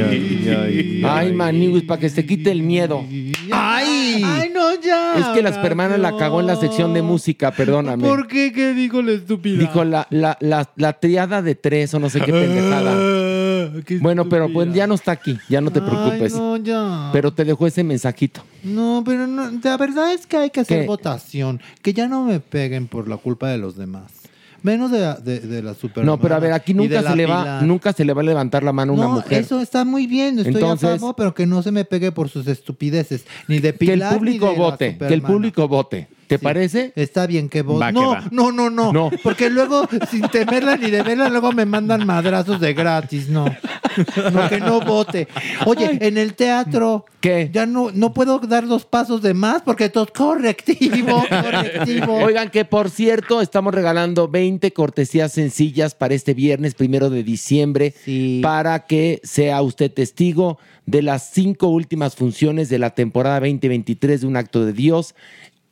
ay, ay. Para que se quite el miedo. ¡Ay! Ay, no, ya. Es que la espermana la cagó en la sección de música, perdóname. ¿Por qué? ¿Qué dijo la estúpida? Dijo la, la, la, la triada de tres o no sé qué pendejada. Ah, qué Bueno, pero pues ya no está aquí, ya no te preocupes. Ay, no, ya. Pero te dejó ese mensajito. No, pero no, la verdad es que hay que hacer ¿Qué? votación. Que ya no me peguen por la culpa de los demás. Menos de, la- de, de la super. No, pero a ver, aquí nunca se le va, nunca se le va a levantar la mano a una no, mujer. eso está muy bien, estoy Entonces- a favor, pero que no se me pegue por sus estupideces, ni de que el Pilar público ni de la vote, que el público vote. ¿Te parece? Está bien que. Va que No, va. no, no, no, No. Porque luego, sin temerla ni de verla, luego me mandan madrazos de gratis. No. No, que no vote. Oye, en el teatro. ¿Qué? Ya no, no puedo dar dos pasos de más porque todo correctivo, correctivo. Oigan, que por cierto, estamos regalando 20 cortesías sencillas para este viernes primero de diciembre para que sea usted testigo de las cinco últimas funciones de la temporada 2023 de Un Acto de Dios.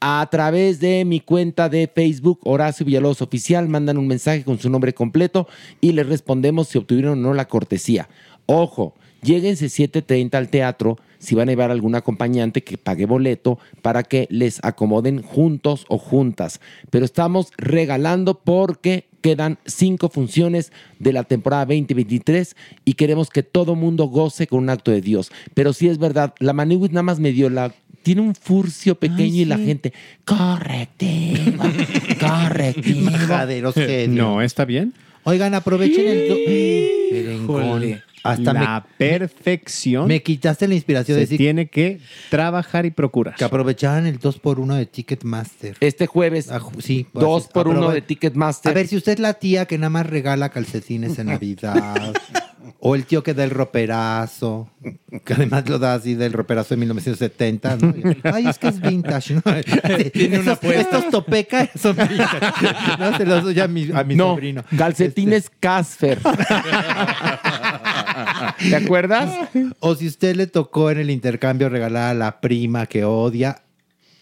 A través de mi cuenta de Facebook, Horacio Villalobos Oficial, mandan un mensaje con su nombre completo y les respondemos si obtuvieron o no la cortesía. Ojo, lléguense 7.30 al teatro si van a llevar algún acompañante que pague boleto para que les acomoden juntos o juntas. Pero estamos regalando porque quedan cinco funciones de la temporada 2023 y queremos que todo mundo goce con un acto de Dios. Pero sí es verdad, la Maniwis nada más me dio la... Tiene un furcio pequeño y la gente... Correctivo, correctivo. Majaderos genios. No, está bien. Oigan, aprovechen el. do-. Hasta la perfección. Me quitaste la inspiración se de decir tiene que trabajar y procurar. que aprovecharan el 2x1 de Ticketmaster. Este jueves, sí, pues, dos por uno de Ticketmaster. A ver, si usted es la tía que nada más regala calcetines en Navidad. O el tío que da el roperazo. Que además lo da así del roperazo de 1970. ¿no? Ay, es que es vintage. ¿no? Tiene una Estos-. Estos topeca son vintage. No, se los doy a mi, a mi no, sobrino. calcetines Casper. ¿Te acuerdas? O si usted le tocó en el intercambio regalar a la prima que odia,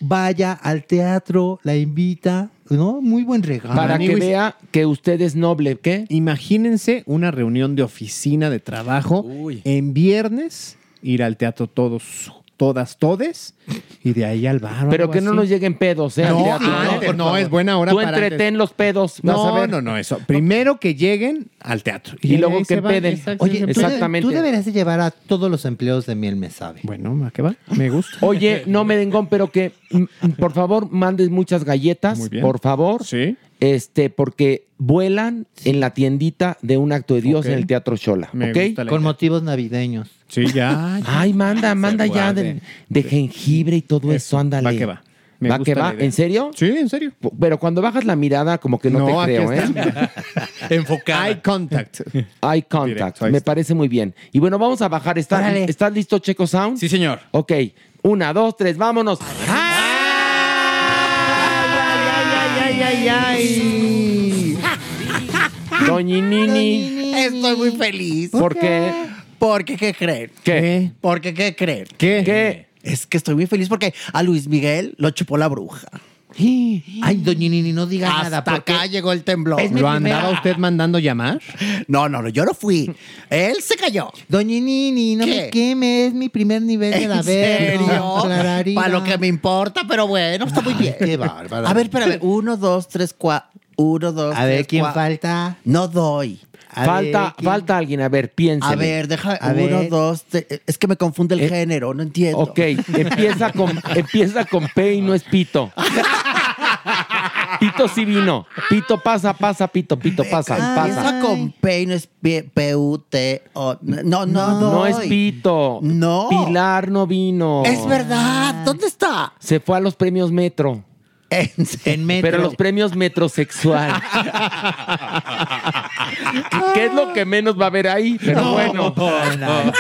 vaya al teatro, la invita, ¿no? Muy buen regalo. Para que vea que usted es noble, ¿qué? Imagínense una reunión de oficina de trabajo en viernes, ir al teatro todos, todas, todes, y de ahí al bar. Pero que no así. nos lleguen pedos, ¿eh? al No, teatro, ah, no, no, es buena hora Tú para entretén antes. los pedos, vas No, a ver. no, no, eso. Primero que lleguen al teatro. Y luego que. Exacto, Oye. Exactamente. tú deberías de llevar a todos los empleados de Miel Me Sabe. Bueno, ¿a qué va? Me gusta. Oye, no merengón, pero que mm, por favor mandes muchas galletas, Muy bien. por favor. Sí. Este, porque vuelan en la tiendita de un acto de Dios en el Teatro Chola, ¿ok? Con idea. motivos navideños. Sí, ya. Ay, manda, manda ya de, de jengibre y todo eso, ándale. Va que va. Me ¿Va que va? ¿En serio? Sí, en serio. Pero cuando bajas la mirada, como que no, No, te creo, ¿eh? Enfocada. Eye contact. Eye contact. Directo, Me está. parece muy bien. Y bueno, vamos a bajar. ¿Estás, Órale. ¿estás listo, Checo Sound? Sí, señor. Ok. Una, dos, tres, vámonos. Ay, ay, ay. Doñinini. Estoy muy feliz. ¿Por qué? Porque, ¿qué creen? ¿Qué? Porque, ¿qué creen? ¿Qué? ¿Qué? Es que estoy muy feliz porque a Luis Miguel lo chupó la bruja. Ay, doña Nini, no diga nada. Hasta acá llegó el temblor. ¿Lo primera- andaba usted mandando llamar? No, no, no, yo no fui. Él se cayó. Doña Nini, no ¿Qué? me queme, es mi primer nivel de la ¿En serio? Clararina. Para lo que me importa, pero bueno, está muy bien. Qué bárbara. A ver, espérame. Uno, dos, tres, cuatro. Uno, dos, A ver, ¿quién cua- falta? No doy. A falta, ver, ¿quién? falta alguien. A ver, piénsele. A ver, deja. A uno, ver. dos, tres. Es que me confunde el Eh, género, no entiendo. Ok, empieza con, empieza con P y no es Pito. Pito sí vino. Pito pasa, pasa, Pito, Pito pasa, Empieza pasa. con P y no es P- P-U-T-O. No, no, no. No es. Pito. No. Pilar no vino. Es verdad. ¿Dónde está? Se fue a los premios Metro. En. En metro. Pero los premios metrosexual. ¿Qué es lo que menos va a haber ahí? Pero No, bueno. para nada.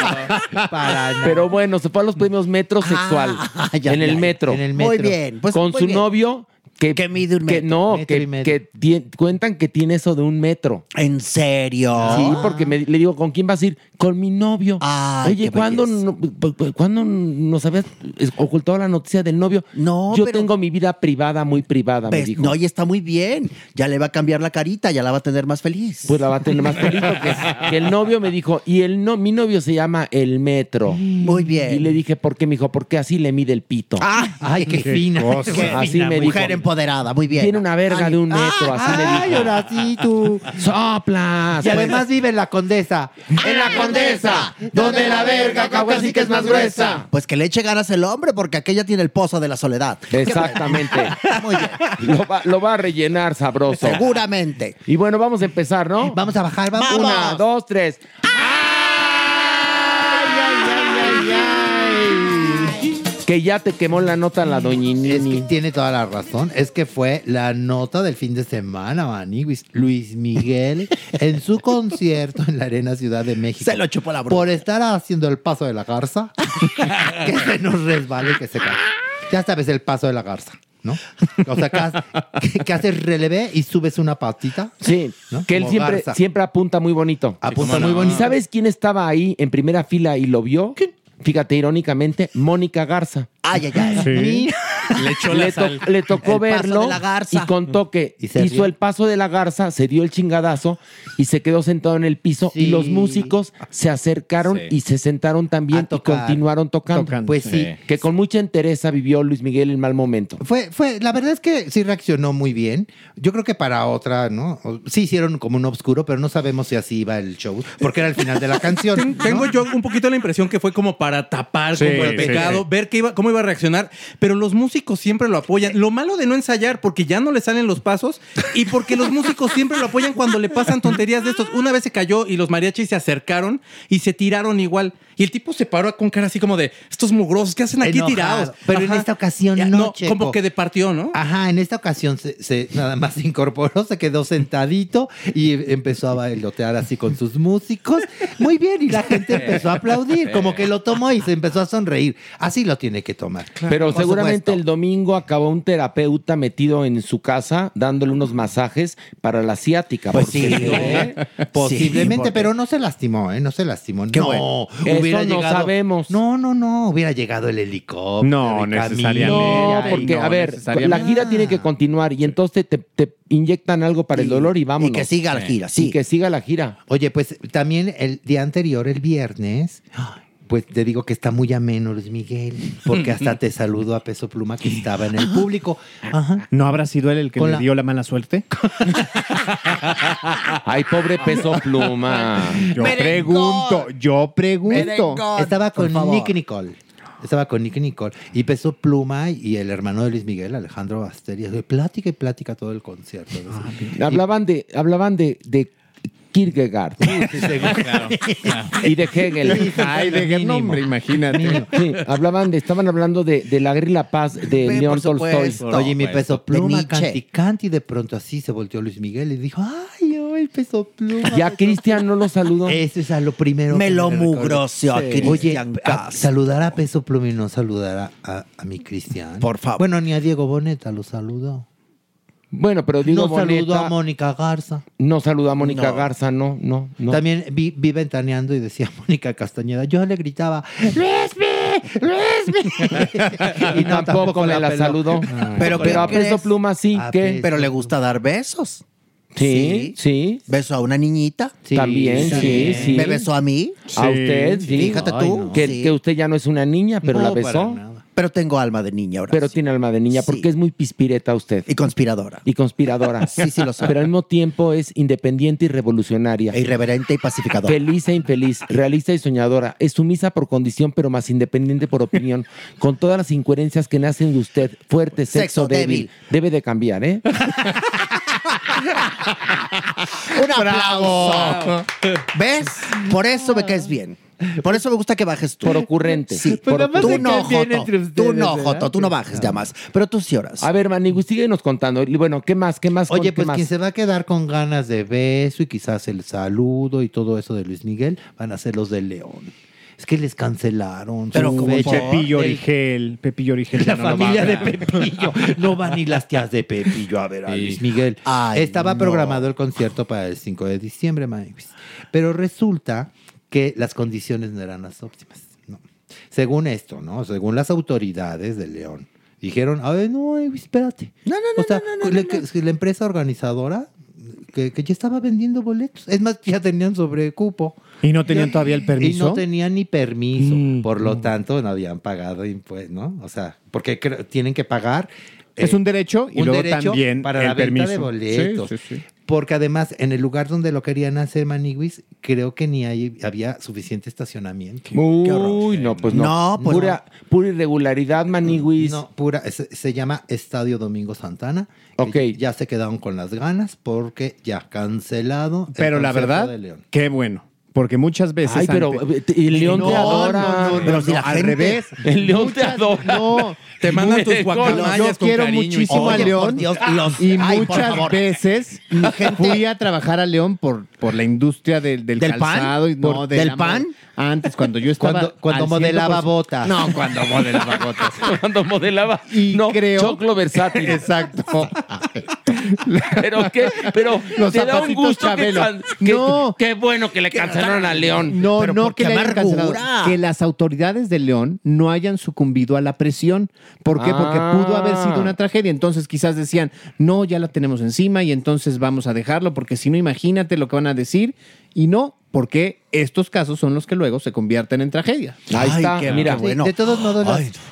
Para nada. Pero bueno, se fue a los premios metrosexual. Ah, ya, en el metro. En el Muy metro. bien. Pues, con muy su bien. novio. Que, Que mide un que metro. no, que, medio. que cuentan que tiene eso de un metro. ¿En serio? Sí, porque me- le digo, ¿con quién vas a ir? Con mi novio. Ay, Oye, ¿cuándo, no- pu- pu- ¿cuándo nos habías ocultado la noticia del novio? No, Yo pero- tengo mi vida privada, muy privada, me dijo. No, y está muy bien. Ya le va a cambiar la carita, ya la va a tener más feliz. Pues la va a tener más feliz porque que el novio me dijo, y el no, mi novio se llama El Metro. Muy bien. Y le dije, ¿por qué? Me dijo, porque así le mide el pito. Ah, Ay, qué fina. cosa. Qué Así fina me mujer. dijo. Empoderada, muy bien. Tiene una verga de un metro, así me dijo. Ay, ahora sí, tú. ¡Soplas! Y además vive en la condesa. ¡En la condesa! Donde la verga casi que es más gruesa. Pues que le eche ganas el hombre, porque aquella tiene el pozo de la soledad. Exactamente. Muy bien. Lo va, lo va a rellenar sabroso. Seguramente. Y bueno, vamos a empezar, ¿no? Vamos a bajar, vamos. Una, dos, tres. Que ya te quemó la nota la Es que doñinini. tiene toda la razón. Es que fue la nota del fin de semana, Manny. Luis- Luis Miguel en su concierto en la Arena Ciudad de México. Se lo chupó la bruja. Por estar haciendo el paso de la garza. que se nos resbale y que se cae. Ya sabes el paso de la garza, ¿no? O sea, que, ha- que- que haces relevé y subes una patita. Sí, ¿no? que él Como siempre, garza. siempre apunta muy bonito. Apunta muy ¿Y bonito. sabes quién estaba ahí en primera fila y lo vio? Fíjate, irónicamente, Mónica Garza. Ay, ay, ay. Mira. Le echó le, la to- sal. le tocó El paso verlo de la garza. y contó que Y hizo rió. el paso de la garza, se dio el chingadazo y se quedó sentado en el piso y los músicos se acercaron Sí. y se sentaron también y continuaron tocando. Tocando. Pues sí. Sí. Que con mucha entereza vivió Luis Miguel el mal momento. Fue, fue, la verdad es que sí reaccionó muy bien. Yo creo que para otra, ¿no? Sí hicieron como un obscuro, pero no sabemos si así iba el show, porque era el final de la canción. Ten- ¿no? Tengo yo un poquito la impresión que fue como para tapar Sí, como el sí, pecado, sí. ver qué iba, cómo iba a reaccionar, pero los músicos siempre lo apoyan. Lo malo de no ensayar, porque ya no le salen los pasos y porque los músicos siempre lo apoyan cuando le pasan tonterías de estos. Una vez se cayó y los mariachis se acercaron y se tiraron igual. Y el tipo se paró con cara así como de, estos mugrosos, ¿qué hacen aquí Enojado. tirados? Pero en esta ocasión no, Checo. como que departió, ¿no? Ajá, en esta ocasión se, se- nada más se incorporó, se quedó sentadito y empezó a bailotear así con sus músicos. Muy bien, y la gente empezó a aplaudir, como que lo tomó y se empezó a sonreír. Así lo tiene que tomar. Pero Por seguramente supuesto. el domingo acabó un terapeuta metido en su casa dándole unos masajes para la ciática. Pues sí. ¿eh? Posiblemente, porque- pero no se lastimó, ¿eh? No se lastimó. Qué no, bueno. Eso no sabemos. No, no, no. Hubiera llegado el helicóptero. No, necesariamente. No, Ay, porque, no, a ver, la gira tiene que continuar y entonces te, te inyectan algo para el dolor y vámonos. Y que siga la gira, sí. Y que siga la gira. Oye, pues también el día anterior, el viernes, pues te digo que está muy ameno Luis Miguel, porque hasta te saludo a Peso Pluma que estaba en el público. Ajá. ¿No habrá sido él el que Con le la- dio la mala suerte? Ay, pobre peso pluma. Yo Merengón. pregunto, yo pregunto. Merengón. Estaba con. Nick Nicole. Estaba con Nick Nicole. Y Peso Pluma y el hermano de Luis Miguel, Alejandro Basteria, de plática y plática todo el concierto. Hablaban de, hablaban de, de Kierkegaard y de Hegel. Ay, de qué nombre, imagínate. Sí, hablaban de, estaban hablando de, de la guerra y la paz de León. Tolstoy. Oye, mi Peso Pluma, Nietzsche. canti, canti, y de pronto así se volteó Luis Miguel y dijo, ay, oh, el Peso Pluma. Ya Cristian no lo saludó. Eso es a lo primero. Me lo mugroció a Oye, Cristian a- Castro. saludar a Peso Pluma y no saludar a, a- a mi Cristian. Por favor. Bueno, ni a Diego Boneta lo saludó. Bueno, pero digo no saludó a Mónica Garza. no saludó a Mónica No. Garza, no, no, no. También vi, vi ventaneando y decía Mónica Castañeda. Yo le gritaba, ¡Luismi! ¡Luismi! y tampoco, me la peló. saludó. Ay. Pero, Pero a ¿qué peso pluma sí, A ¿qué? peso. Pero le gusta dar besos. Sí, sí. Beso a una niñita. Sí, También, sí, sí. Me besó a mí. A usted, sí. Fíjate Ay, tú. no. Que, Sí. que usted ya no es una niña, pero No, la para besó. Pero tengo alma de niña ahora. Pero tiene alma de niña, Sí. porque es muy pispireta usted. Y conspiradora. Y conspiradora. Sí, sí lo soy. Pero al mismo tiempo es independiente y revolucionaria. E irreverente y pacificadora. Feliz e infeliz, realista y soñadora. Es sumisa por condición, pero más independiente por opinión. Con todas las incoherencias que nacen de usted. Fuerte, sexo, Sexo débil. débil. Debe de cambiar, ¿eh? Un aplauso. ¿Ves? Por eso me caes bien. Por eso me gusta que bajes tú. Por ocurrente. Sí. Por nada más Tú no, Joto. Tú no, ¿verdad? Joto. Tú no bajes ya más. Pero tú sí oras. A ver, Manigu, síguenos contando. Y Bueno, ¿qué más? ¿Qué más? Oye, ¿Qué pues más? quien se va a quedar con ganas de beso y quizás el saludo y todo eso de Luis Miguel van a ser los de León. Es que les cancelaron. Pero su ¿cómo fecha. por? Pepillo El- Origel, Pepillo Origel. La no familia de Pepillo. No van ni las tías de Pepillo a ver a Sí. Luis Miguel. Ay, Estaba no. programado el concierto para el 5 de diciembre, Mavis. Pero resulta que las condiciones no eran las óptimas. ¿no? Según esto, ¿no? Según las autoridades de León. Dijeron, a ver, no, espérate. No, no, no, O sea, no, la empresa organizadora que, que ya estaba vendiendo boletos. Es más, ya tenían sobrecupo. ¿Y no tenían todavía el Y permiso? no tenían ni permiso. Mm. Por lo tanto, no habían pagado impuestos, ¿no? O sea, porque tienen que pagar Es un derecho y un luego derecho también para el la venta permiso. de boletos. Sí, sí, sí. Porque además, en el lugar donde lo querían hacer Maniguis, creo que ni ahí había suficiente estacionamiento. Uy, no, pues no. No, pues pura, pura irregularidad, Maniwis. No, pura, se, se llama Estadio Domingo Santana. Ok. Ya se quedaron con las ganas porque ya cancelado. el Pero la verdad, de León. qué bueno. Porque muchas veces. Ay, pero, ante- eh, te- y León te adora. No, no, Pero si la al gente- revés. El León te Muchas- adora. No. Te mandan tus Yo guacamayas con quiero cariño muchísimo a León. por Dios, los- y ay, muchas veces fui a trabajar a León por, por la industria del, del, ¿Del pan? calzado. Y, no, ¿Por- de del la- pan? Antes, cuando yo estaba. Cuando- modelaba 100%. botas. No, cuando modelaba botas. Cuando modelaba. Y no, creo. choclo versátil. Exacto. Pero qué, pero Los te da un zapatitos gusto que, Chabelo. que- No. qué bueno que le cancelaron a León. No, Pero no ¿por que le hayan cancelado. Que las autoridades de León no hayan sucumbido a la presión. ¿Por qué? Porque Ah. pudo haber sido una tragedia. Entonces quizás decían, no, ya la tenemos encima y entonces vamos a dejarlo porque si no, imagínate lo que van a decir. Y no, porque estos casos son los que luego se convierten en tragedia. Ahí Ay, está, qué mira. Sí, de todos modos,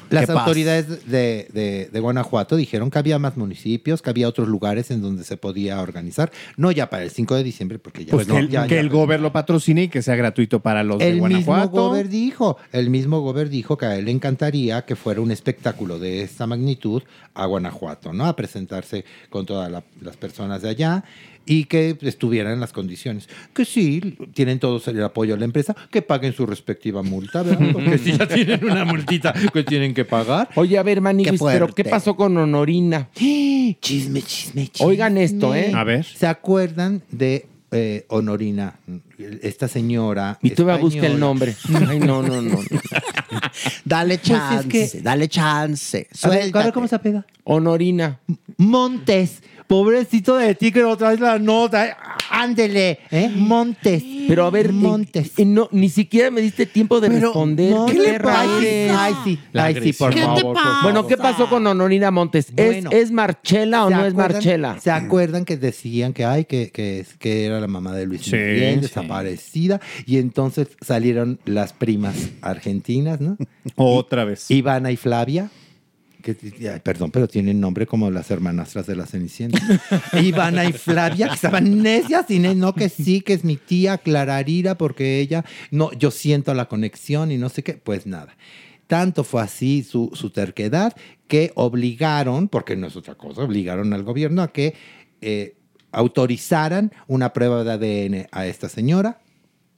las, Ay, autoridades de, de- de Guanajuato dijeron que había más municipios, que había otros lugares en donde se podía organizar. No ya para el 5 de diciembre, porque ya Pues no, que, el- ya- que ya- el gobierno lo patrocine y que sea gratuito para los de El mismo Guanajuato. Gober dijo, el mismo Gober dijo que a él le encantaría que fuera un espectáculo de esta magnitud a Guanajuato, ¿no? A presentarse con todas la- las personas de allá y que estuvieran en las condiciones. Que sí, tienen todos el apoyo de la empresa, que paguen su respectiva multa, ¿verdad? Porque si ya tienen una multita que tienen que pagar. Oye, a ver, Maniguis, Qué pero. ¿qué pasó con Honorina? Chisme, chisme, chisme. Oigan esto, ¿eh? A ver. ¿Se acuerdan de eh, Honorina? Esta señora. Y tú me busca el nombre. Ay, no, no, no. Dale Pues es chance, que- dale chance. A ver, a Suéltate. ver cómo se apega. Honorina. Montes. Pobrecito de ti que no traes la nota. Ándele, ¿eh? Montes. Pero a ver, Montes. eh, no, ni siquiera me diste tiempo de Pero, responder. no, ¿Qué ¿qué le pasa? Ay, sí. La Ay, sí, por favor. ¿Qué te por pasa? favor. Bueno, ¿qué pasó con Honorina Montes? ¿Es, Bueno. ¿Es Marchela o ¿Se no es Marchela? ¿Se acuerdan que decían que, ay, que, que, era la mamá de Luis Sí, Miguel, sí. desaparecida? Y entonces salieron las primas argentinas, ¿no? Otra vez. Ivana y Flavia. Perdón, pero tienen nombre como las hermanastras de la Cenicienta. Ivana y Flavia, que estaban necias y no, que sí, que es mi tía Clararira, porque ella, no, yo siento la conexión y no sé qué. Pues nada. Tanto fue así su, su terquedad que obligaron, porque no es otra cosa, obligaron al gobierno a que eh, autorizaran una prueba de ADN a esta señora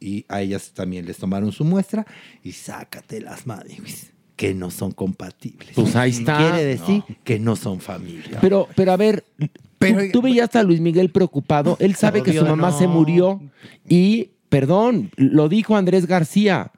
y a ellas también les tomaron su muestra y sácate las manos que no son compatibles. Pues ahí está. Quiere decir que no son familia. Pero, pero a ver, tú, tú veías a Luis Miguel preocupado. Él sabe que su mamá no. se murió y, perdón, lo dijo Andrés García.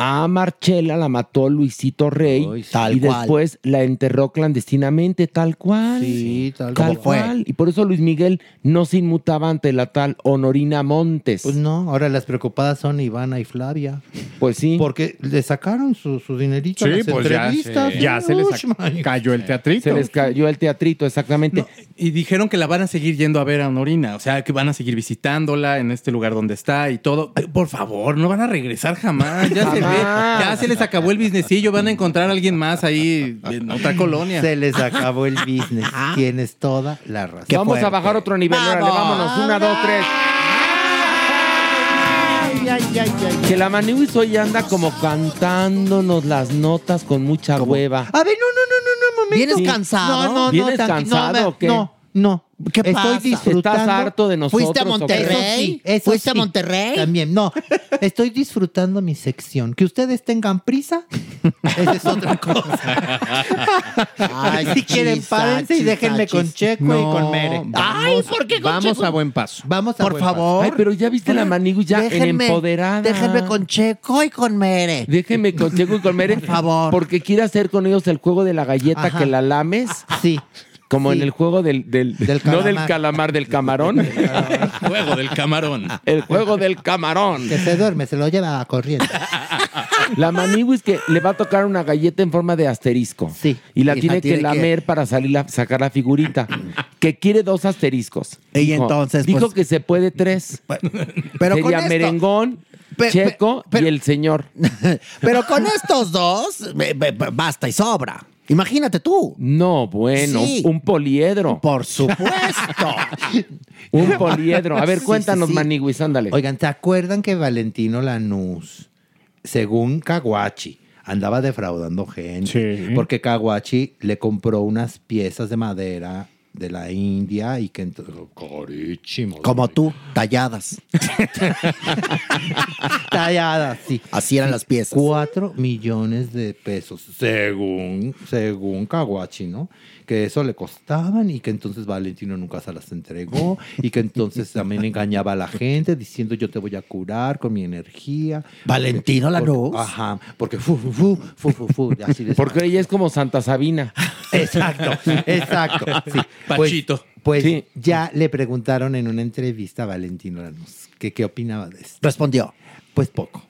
A Marchela la mató Luisito Rey sí. Tal y cual. después la enterró clandestinamente, tal cual. Sí, tal Tal fue. cual. Y por eso Luis Miguel no se inmutaba ante la tal Honorina Montes. Pues no, ahora las preocupadas son Ivana y Flavia. Pues sí. Porque le sacaron su, su dinerito a Sí, las pues ya, entrevistas. sí. ya se les cayó el teatrito. Se les cayó el teatrito, exactamente. No, y dijeron que la van a seguir yendo a ver a Honorina, o sea, que van a seguir visitándola en este lugar donde está y todo. Por favor, no van a regresar jamás. Ya se ve, Jamás. ya se les acabó el businessillo, van a encontrar a alguien más ahí en otra colonia. Se les acabó el business. Tienes toda la razón. Qué Vamos a fuerte. bajar otro nivel. Órale, vámonos. Una, dos, tres. Que la Maniwis hoy anda como cantándonos las notas con mucha hueva. A ver, no, no, no, no, no, momento. ¿Vienes Sí. cansado? No, no, no. ¿Vienes tranqui- cansado no, o qué? No, no. ¿Qué Estoy pasa? disfrutando. ¿Estás harto de nosotros? ¿Fuiste a? Monterrey? Eso sí, eso ¿Fuiste a. Monterrey? También, no. Estoy disfrutando mi sección. Que ustedes tengan prisa, esa es otra cosa. Ay, si quieren, párense y déjenme con Checo y con Mere. Ay, ¿por qué con Vamos Checo? a buen paso. Vamos a Por buen paso. favor. Ay, pero ya viste la Maniwis ya en empoderada. Déjenme con Checo y con Mere. Déjenme con Checo y con Mere. Por favor. Porque quiere hacer con ellos el juego de la galleta Ajá. que la lames. Sí. Como Sí. en el juego del, del, Del no del calamar. del camarón. Juego del camarón. el juego del camarón. Que se duerme, se lo lleva a corriente. La maniwis que le va a tocar una galleta en forma de asterisco. Sí. Y la Y tiene la que lamer para salir a sacar la figurita. que quiere dos asteriscos. Y Dijo- entonces, Dijo pues- que se puede tres. Pero con Sería esto- merengón, Pe- checo pe- pero- y el señor. Pero con estos dos, basta y sobra. Imagínate tú. No, bueno, Sí. un poliedro. Por supuesto. un poliedro. A ver, Sí, cuéntanos, sí, sí. Maniguis, ándale. Oigan, ¿se acuerdan que Valentino Lanús, según Caguachi, andaba defraudando gente? Porque Caguachi le compró unas piezas de madera de la India y que carísimo. Como tú, talladas. Talladas, sí. Así eran las piezas. Cuatro millones de pesos, según, según Caguachi, ¿no? Que eso le costaban y que entonces Valentino nunca se las entregó y que entonces también engañaba a la gente diciendo yo te voy a curar con mi energía. ¿Valentino Porque- Lanús? Ajá, porque fu, fu, fu, fu, fu, fu, así de Porque ella es como Santa Sabina. Exacto, exacto. Sí. Pues- Pachito. Pues, Sí. ya le preguntaron en una entrevista a Valentino Lanús que qué opinaba de esto. Respondió. Pues poco.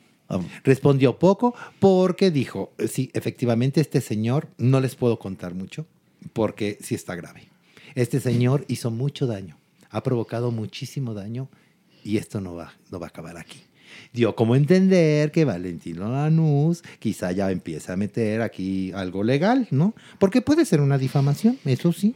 Respondió poco porque dijo, sí, efectivamente este señor, no les puedo contar mucho porque sí está grave. Este señor hizo mucho daño, ha provocado muchísimo daño y esto no va, no va a acabar aquí. Dio como entender que Valentino Lanús quizá ya empieza a meter aquí algo legal, ¿no? Porque puede ser una difamación, eso sí.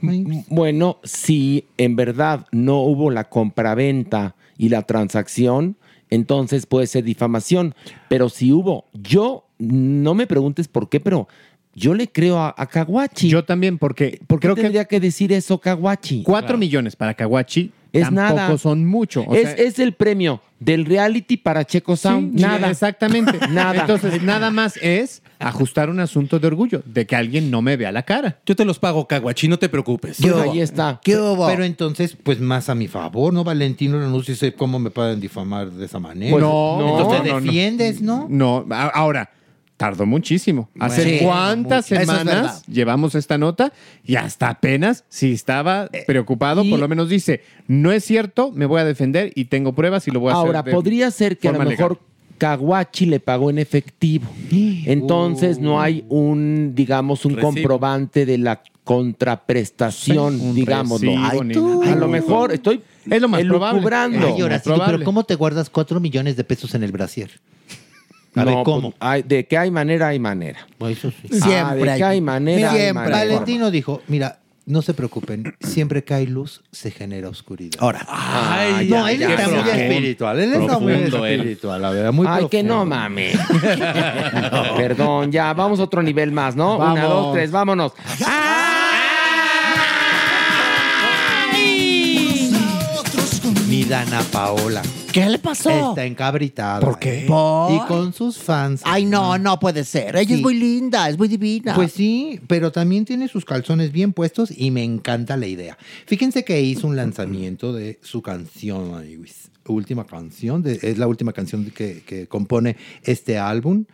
Bueno, si en verdad no hubo la compraventa y la transacción, entonces puede ser difamación. Pero si hubo, yo no me preguntes por qué, pero yo le creo a, a Caguachi. Yo también, porque ¿Por qué creo que tendría que decir eso Caguachi? cuatro millones para Caguachi Es tampoco nada. son mucho. O es, sea, es el premio del reality para Checo Sound. Sí, nada. Exactamente. Nada. Entonces, nada más es ajustar un asunto de orgullo, de que alguien no me vea la cara. Yo te los pago, Caguachi, no te preocupes. Pues ahí está. Pero entonces, pues más a mi favor, ¿no? Valentino Lanús dice cómo me pueden difamar de esa manera. Pues, no, entonces no, no. defiendes, ¿no? No, ahora, tardó muchísimo. ¿Hace Bueno, cuántas mucho. Eso es semanas llevamos esta nota? Y hasta apenas, si estaba Eh, preocupado, por lo menos dice, no es cierto, me voy a defender y tengo pruebas y lo voy a Ahora, hacer. de podría ser que a lo mejor legal. Caguachi le pagó en efectivo. Entonces no hay un, digamos, un Recibo. comprobante de la contraprestación, Sí, Ay, tú. nada. a lo mejor estoy Es lo más. Ay, ahora probable. pero ¿cómo te guardas cuatro millones de pesos en el brasier? A ver, No, ¿cómo? pues, hay- de que hay manera, hay manera. Pues eso sí. Ah, de que hay manera, hay Siempre. manera. Valentino dijo, mira, no se preocupen, siempre que hay luz, se genera oscuridad. Ahora. Ay, no, ya, él ya, está muy profundo. espiritual. Él está muy Profundo espiritual, la verdad. Muy Ay, que no profundo. mames. Perdón, ya, vamos a otro nivel más, ¿no? Una, Vamos. dos, tres, vámonos. Mi Dana Paola ¿Qué le pasó? está encabritada. ¿Por qué? ¿Por? Y con sus fans. Ay, no, no puede ser. Ella es Sí. muy linda, es muy divina. Pues sí, pero también tiene sus calzones bien puestos y me encanta la idea. Fíjense que hizo un lanzamiento de su canción, amigos. última canción, de- es la última canción que, que compone este álbum.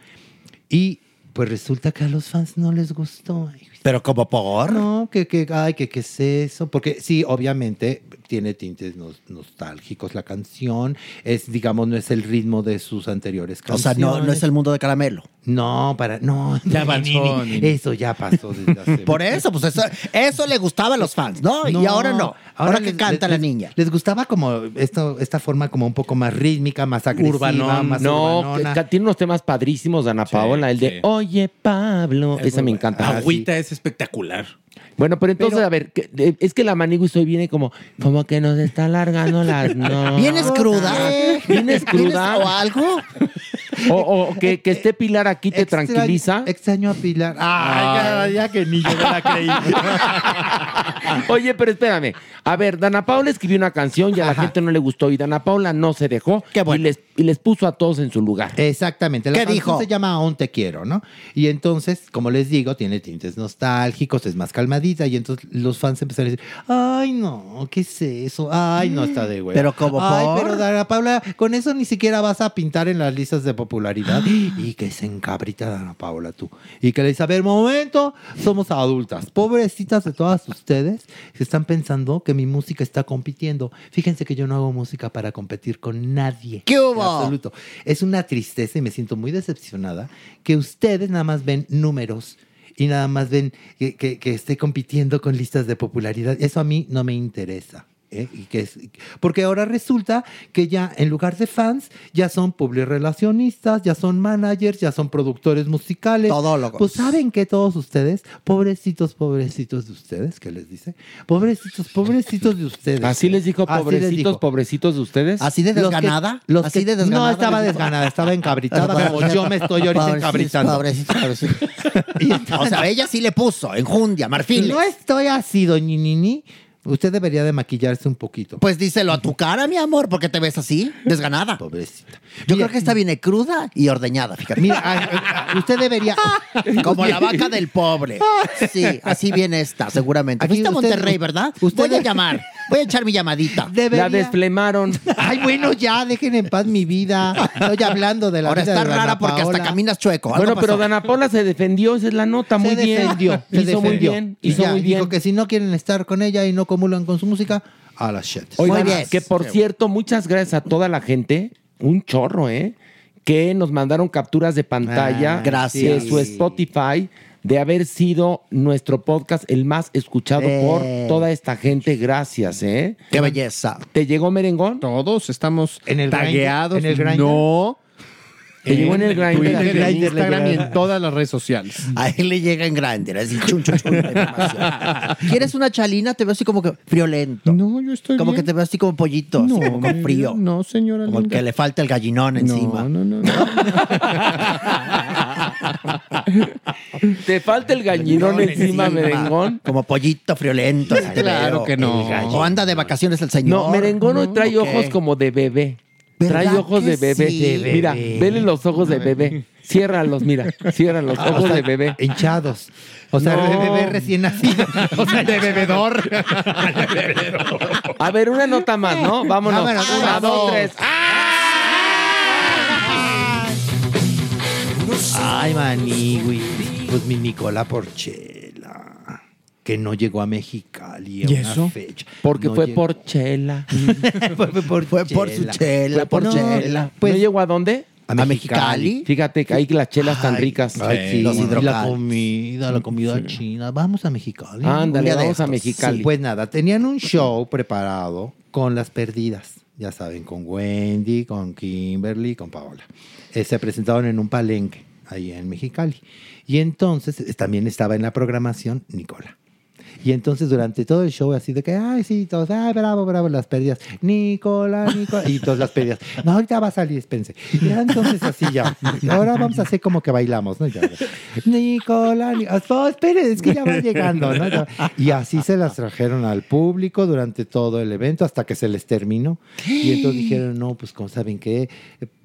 Y pues resulta que a los fans no les gustó. Pero como por. No, que, que, ay, que, qué es eso. Porque sí, obviamente tiene tintes nos- nostálgicos la canción. Es, digamos, no es el ritmo de sus anteriores O canciones. sea, no, no es el mundo de caramelo. No, para, no, Ya no. Eso ya pasó desde hace Por eso, pues eso, eso le gustaba a los fans, ¿no? y ahora no. Ahora, que les- canta les- la niña. Les gustaba como esto, esta forma como un poco más rítmica, más agresiva, Urbanón. más no, urbanona. que- que tiene unos temas padrísimos, Ana Paola. El de sí. Oye, Pablo. Esa me encanta. Agüita es espectacular. Bueno, pero entonces, a ver, que- es que la manigüis hoy viene como, como que nos está alargando las no. ¿Vienes cruda? ¿Vienes cruda? ¿O algo? O, o que, que esté Pilar aquí te Extraño- tranquiliza. Extraño a Pilar. Ay, ya, ya que ni yo me la creí. Oye, pero espérame. A ver, Dana Paula escribió una canción y a la gente no le gustó y Dana Paula no se dejó y, les, y les puso a todos en su lugar. Exactamente. La ¿Qué canción dijo? se llama Aún te quiero, ¿no? Y entonces, como les digo, tiene tintes nostálgicos, es más calmadita y entonces los fans empezaron a decir, ay no, ¿qué es eso? Ay, no está de güey. Pero como Ay, por- pero Dana Paula, con eso ni siquiera vas a pintar en las listas de popularidad. y que se encabrita Dana Paula tú. Y que le dice, a ver, momento, somos adultas. Pobrecitas de todas ustedes que están pensando que mi música está compitiendo. Fíjense que yo no hago música para competir con nadie. ¿Qué hubo? Absoluto. Es una tristeza y me siento muy decepcionada que ustedes nada más ven números y nada más ven que, que- que esté compitiendo con listas de popularidad. Eso a mí no me interesa. ¿Eh? Y que es- porque ahora resulta que ya en lugar de fans, ya son publirelacionistas, ya son managers, ya son productores musicales. Todólogos. Pues saben que todos ustedes, pobrecitos, pobrecitos de ustedes, ¿qué les dice? Pobrecitos, pobrecitos de ustedes. Así les dijo, Así les pobrecitos, dijo. pobrecitos de ustedes. ¿Así de Los que- desganada? los ¿Así que- de desganada? No, estaba desganada, estaba encabritada como yo me estoy ahorita Pobrecitos, encabritando. pobrecitos, pobrecitos. o sea, ella sí le puso enjundia, marfiles. No estoy así, doña Nini. Usted debería de maquillarse un poquito. Pues díselo a tu cara, mi amor, porque te ves así, desganada. Pobrecita. Yo creo que esta viene cruda y ordeñada, fíjate. Mira, a- a- usted debería. Como la vaca del pobre. Sí, así viene esta, seguramente. Aquí Fuiste a Monterrey, ¿verdad? usted- Voy a llamar. Voy a echar mi llamadita. Debería- La desflemaron. Ay, bueno, ya, dejen en paz mi vida. Estoy hablando de la Ahora vida está de Dana rara porque hasta caminas chueco. Algo Bueno, pero pasó. Dana Paula se defendió, esa es la nota, muy se bien. defendió, se hizo muy defendió. bien, Y hizo ya, muy bien. Dijo que si no quieren estar con ella y no comulgan con su música, a la shit. Oigan, que por cierto, muchas gracias a toda la gente, un chorro, ¿eh? Que nos mandaron capturas de pantalla Ah, gracias. de su Spotify de haber sido nuestro podcast el más escuchado Eh. por toda esta gente. Gracias, ¿eh? Qué belleza. ¿Te llegó merengón? Todos estamos En el tagueados. Grinder, en el Grindr. no. ¿Te llegó en el Grindr? Twitter, En el Instagram y en todas las redes sociales. A él le llega en Grindr, así chun, chun. ¿Quieres una chalina? Te veo así como que friolento. No, yo estoy Como bien. que te veo así como pollito, así como con frío. No, señora Como linda. que le falta el gallinón encima. No, no, no. ¿Te falta el gañinón encima, merengón? Como pollito friolento. así te Claro veo. que no. El gallo. O anda de vacaciones el señor. No, merengón hoy trae ¿o ojos como de bebé. ¿Verdad Trae ojos de bebé. sí? De Mira, vele los ojos de bebé. Ciérralos, mira. Cierra los Ah, o ojos sea, de bebé. Hinchados. O sea, No. de bebé recién nacido. O sea, de bebedor. A ver, una nota más, ¿no? Vámonos. Vámonos, una, una, dos, tres. Ay, manigui. Pues mi Nicola Porchela. Que no llegó a Mexicali a ¿Y una fecha. Porque No fue llegó. por chela. fue, por Fue por su chela, Fue por por chela. chela. Pues- ¿No llegó a dónde? A A Mexicali. Mexicali. Fíjate que hay las chelas tan Ay, ricas. Ay, sí, Los y la comida, la comida china. Vamos a Mexicali. Ándale, vamos a. Mexicali. Sí, pues nada, tenían un show preparado con las perdidas. Ya saben, con Wendy, con Kimberly, con Paola. Eh, se presentaron en un palenque ahí en Mexicali. Y entonces eh, también estaba en la programación Nicola. Y entonces durante todo el show así de que, ay, sí, todos, ay, bravo, bravo, las pérdidas. Nicola, Nicola. Y todas las pérdidas. No, ahorita va a salir, Spencer. Y entonces así ya. Ahora vamos a hacer como que bailamos, ¿no? Ya, Nicola, Nicola. Oh, espere, es que ya va llegando, ¿no? Y así se las trajeron al público durante todo el evento hasta que se les terminó. Y entonces dijeron, no, pues como saben que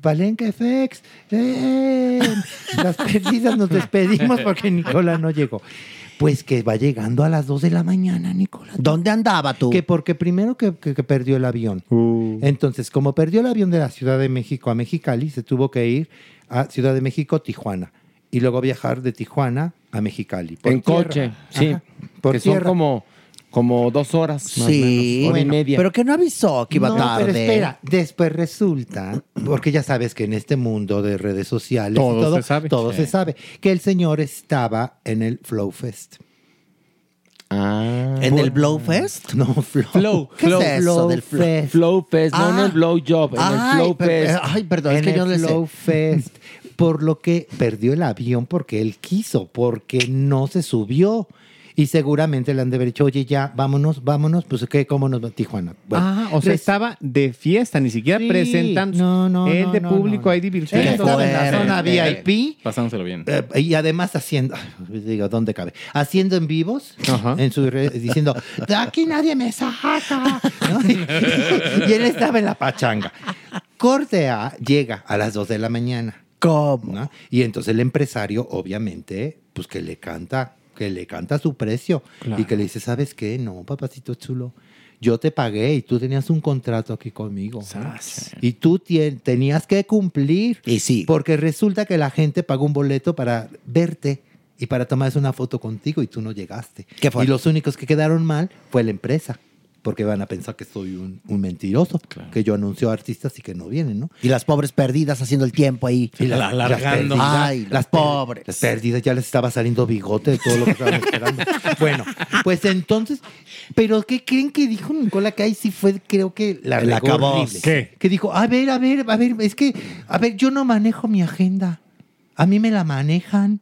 Palenque FX, eh, las perdidas nos despedimos porque Nicola no llegó. Pues que va llegando a las 2 de la mañana, Nicola. ¿Dónde andaba tú? Que porque primero que, que- que perdió el avión. Entonces, como perdió el avión de la Ciudad de México a Mexicali, se tuvo que ir a Ciudad de México, Tijuana. Y luego viajar de Tijuana a Mexicali. por en tierra. coche, sí. Por que son tierra. como, como dos horas. Más Sí, o menos, hora y bueno, media. pero que no avisó que iba no, tarde. pero espera, después resulta, porque ya sabes que en este mundo de redes sociales y Todo todo, se sabe. todo Sí. se sabe, que el señor estaba en el Flow Fest. Ah. ¿En el Blowfest? No, Flow. Flow, ¿Qué Flow, es eso del flow? Fest. Flow Fest, no, Ah. no el Blow Job, en el Flow per- Fest. ay, perdón, es en que yo el no le sé. Flow Fest. Por lo que perdió el avión porque él quiso, porque no se subió. Y seguramente le han de haber dicho, oye, ya, vámonos, vámonos. Pues, ¿qué? ¿Cómo nos va Tijuana? Bueno, ah, o sea, res- estaba de fiesta, ni siquiera Sí, presentando. no, no, Él no, de no, público no. ahí divirtiendo. Él estaba en la zona VIP. Pasándoselo bien. eh, y además haciendo, digo, ¿dónde cabe? Haciendo en vivos, Ajá. en su re- diciendo, de aquí nadie me saca. ¿no? Y, y él estaba en la pachanga. Corte A llega a las 2 de la mañana. ¿Cómo? ¿no? Y entonces el empresario, obviamente, pues que le canta, que le canta su precio y que le dice, ¿sabes qué? No, papacito chulo. Yo te pagué y tú tenías un contrato aquí conmigo. Y tú tenías que cumplir. Y sí. Porque resulta que la gente pagó un boleto para verte y para tomarse una foto contigo y tú no llegaste. Qué fuerte. y los únicos que quedaron mal fue la empresa. Porque van a pensar que soy un, un mentiroso, que yo anuncio artistas y que no vienen, ¿no? Y las pobres perdidas haciendo el tiempo ahí. Y las- las perdidas, Ay, las pobres. Las perdidas ya les estaba saliendo bigote de todo lo que estaban esperando. bueno, pues entonces, ¿pero qué creen que dijo Nicola que ahí sí fue, creo que la acabose. horrible? ¿Qué? Que dijo, a ver, a ver, a ver, es que, a ver, yo no manejo mi agenda. A mí me la manejan.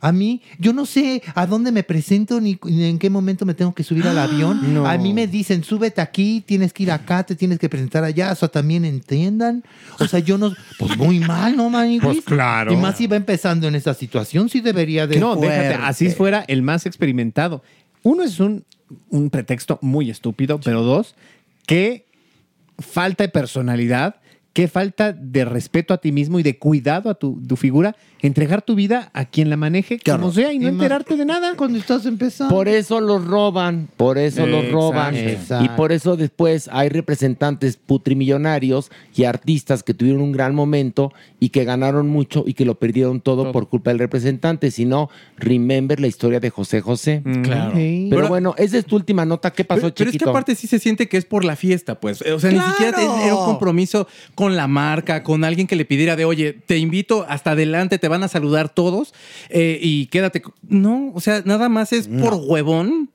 A mí, yo no sé a dónde me presento ni, ni en qué momento me tengo que subir al avión. No. A mí me dicen, súbete aquí, tienes que ir acá, te tienes que presentar allá. Eso también entiendan. O sea, yo no. Pues muy mal, ¿no, Maniguis? Pues claro. Y más si va empezando en esa situación, sí debería de. No, déjate, así fuera el más experimentado. Uno es un, un pretexto muy estúpido, pero dos, qué falta de personalidad, qué falta de respeto a ti mismo y de cuidado a tu, tu figura, entregar tu vida a quien la maneje como sea y no Y enterarte de nada. Cuando estás empezando. Por eso los roban, por eso los Exacto. roban. Exacto. Y por eso después hay representantes putrimillonarios y artistas que tuvieron un gran momento y que ganaron mucho y que lo perdieron todo, por culpa del representante. Si no, remember la historia de José José. Claro. Pero Pero- bueno, esa es tu última nota. ¿Qué pasó, Pero, pero es que chiquito? aparte sí se siente que es por la fiesta, pues. O sea, ni siquiera era un compromiso con la marca, con alguien que le pidiera de, oye, te invito hasta adelante, te van a saludar todos eh, y quédate. co-". No, o sea, nada más es por huevón.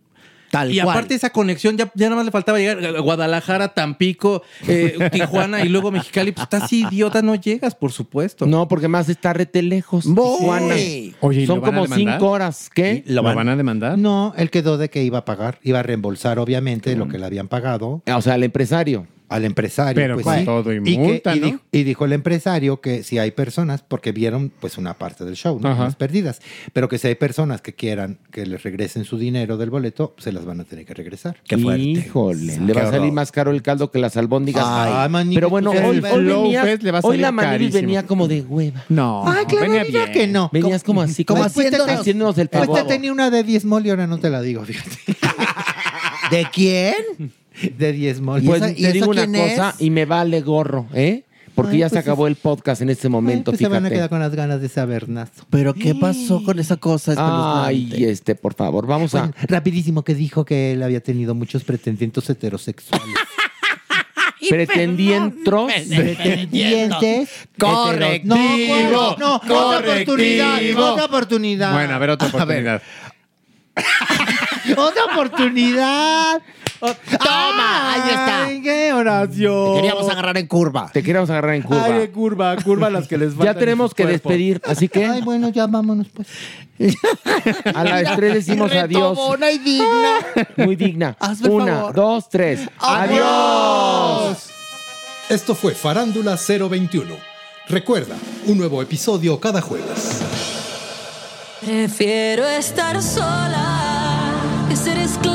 Tal y cual. aparte esa conexión, ya, ya nada más le faltaba llegar a Guadalajara, Tampico, eh, Tijuana y luego Mexicali. Pues estás idiota, no llegas, por supuesto. No, porque más está rete lejos. Tijuana. Oye, ¿y Son como cinco horas. ¿Qué? ¿Lo van a demandar? No, él quedó de que iba a pagar, iba a reembolsar obviamente lo que le habían pagado. O sea, al empresario. Al empresario. Pero pues con sí. todo y que- multa, y ¿no? di- y dijo el empresario que si hay personas, porque vieron pues una parte del show, ¿no? Las perdidas, pero que si hay personas que quieran que les regresen su dinero del boleto, se las van a tener que regresar. Híjole, le va a salir más caro el caldo que las albóndigas. Ay, Maniguis, Pero bueno, pues, hoy, hoy venías- le va a hoy salir la Maniguis carísimo. venía como de hueva. No, Ay, claro, venía mira bien. que no. Venías como así, como, Como haciéndonos- haciéndonos el favor. te tenía una de 10 mol y ahora no te la digo, fíjate. ¿De quién? De 10 mol. Pues ¿Y esa- te y digo una quién cosa es? y me vale gorro, ¿eh? Porque Ay, ya se pues acabó el podcast en este momento, Pues se van a fíjate. quedar con las ganas de sabernazo. ¿Pero qué pasó con esa cosa Ay, este, por favor, vamos a... Bueno, rapidísimo que dijo que él había tenido muchos pretendientes heterosexuales. Pretendientros. Pretendientes. Correctivo, heteros- No, no, otra oportunidad. Otra oportunidad. Bueno, a ver, otra ver. oportunidad. Otra oportunidad. Toma, ahí está. Ay, qué oración. Te queríamos agarrar en curva. Te queremos agarrar en curva. Ay, curva, curva las que les faltan. ya tenemos que despedir, así que Ay, bueno, ya vámonos pues. a las tres decimos adiós. Y digna. Muy digna. Hazme Una, favor. dos, tres. ¡Adiós! Esto fue Farándula 021. Recuerda, un nuevo episodio cada jueves. Prefiero estar sola que ser esclava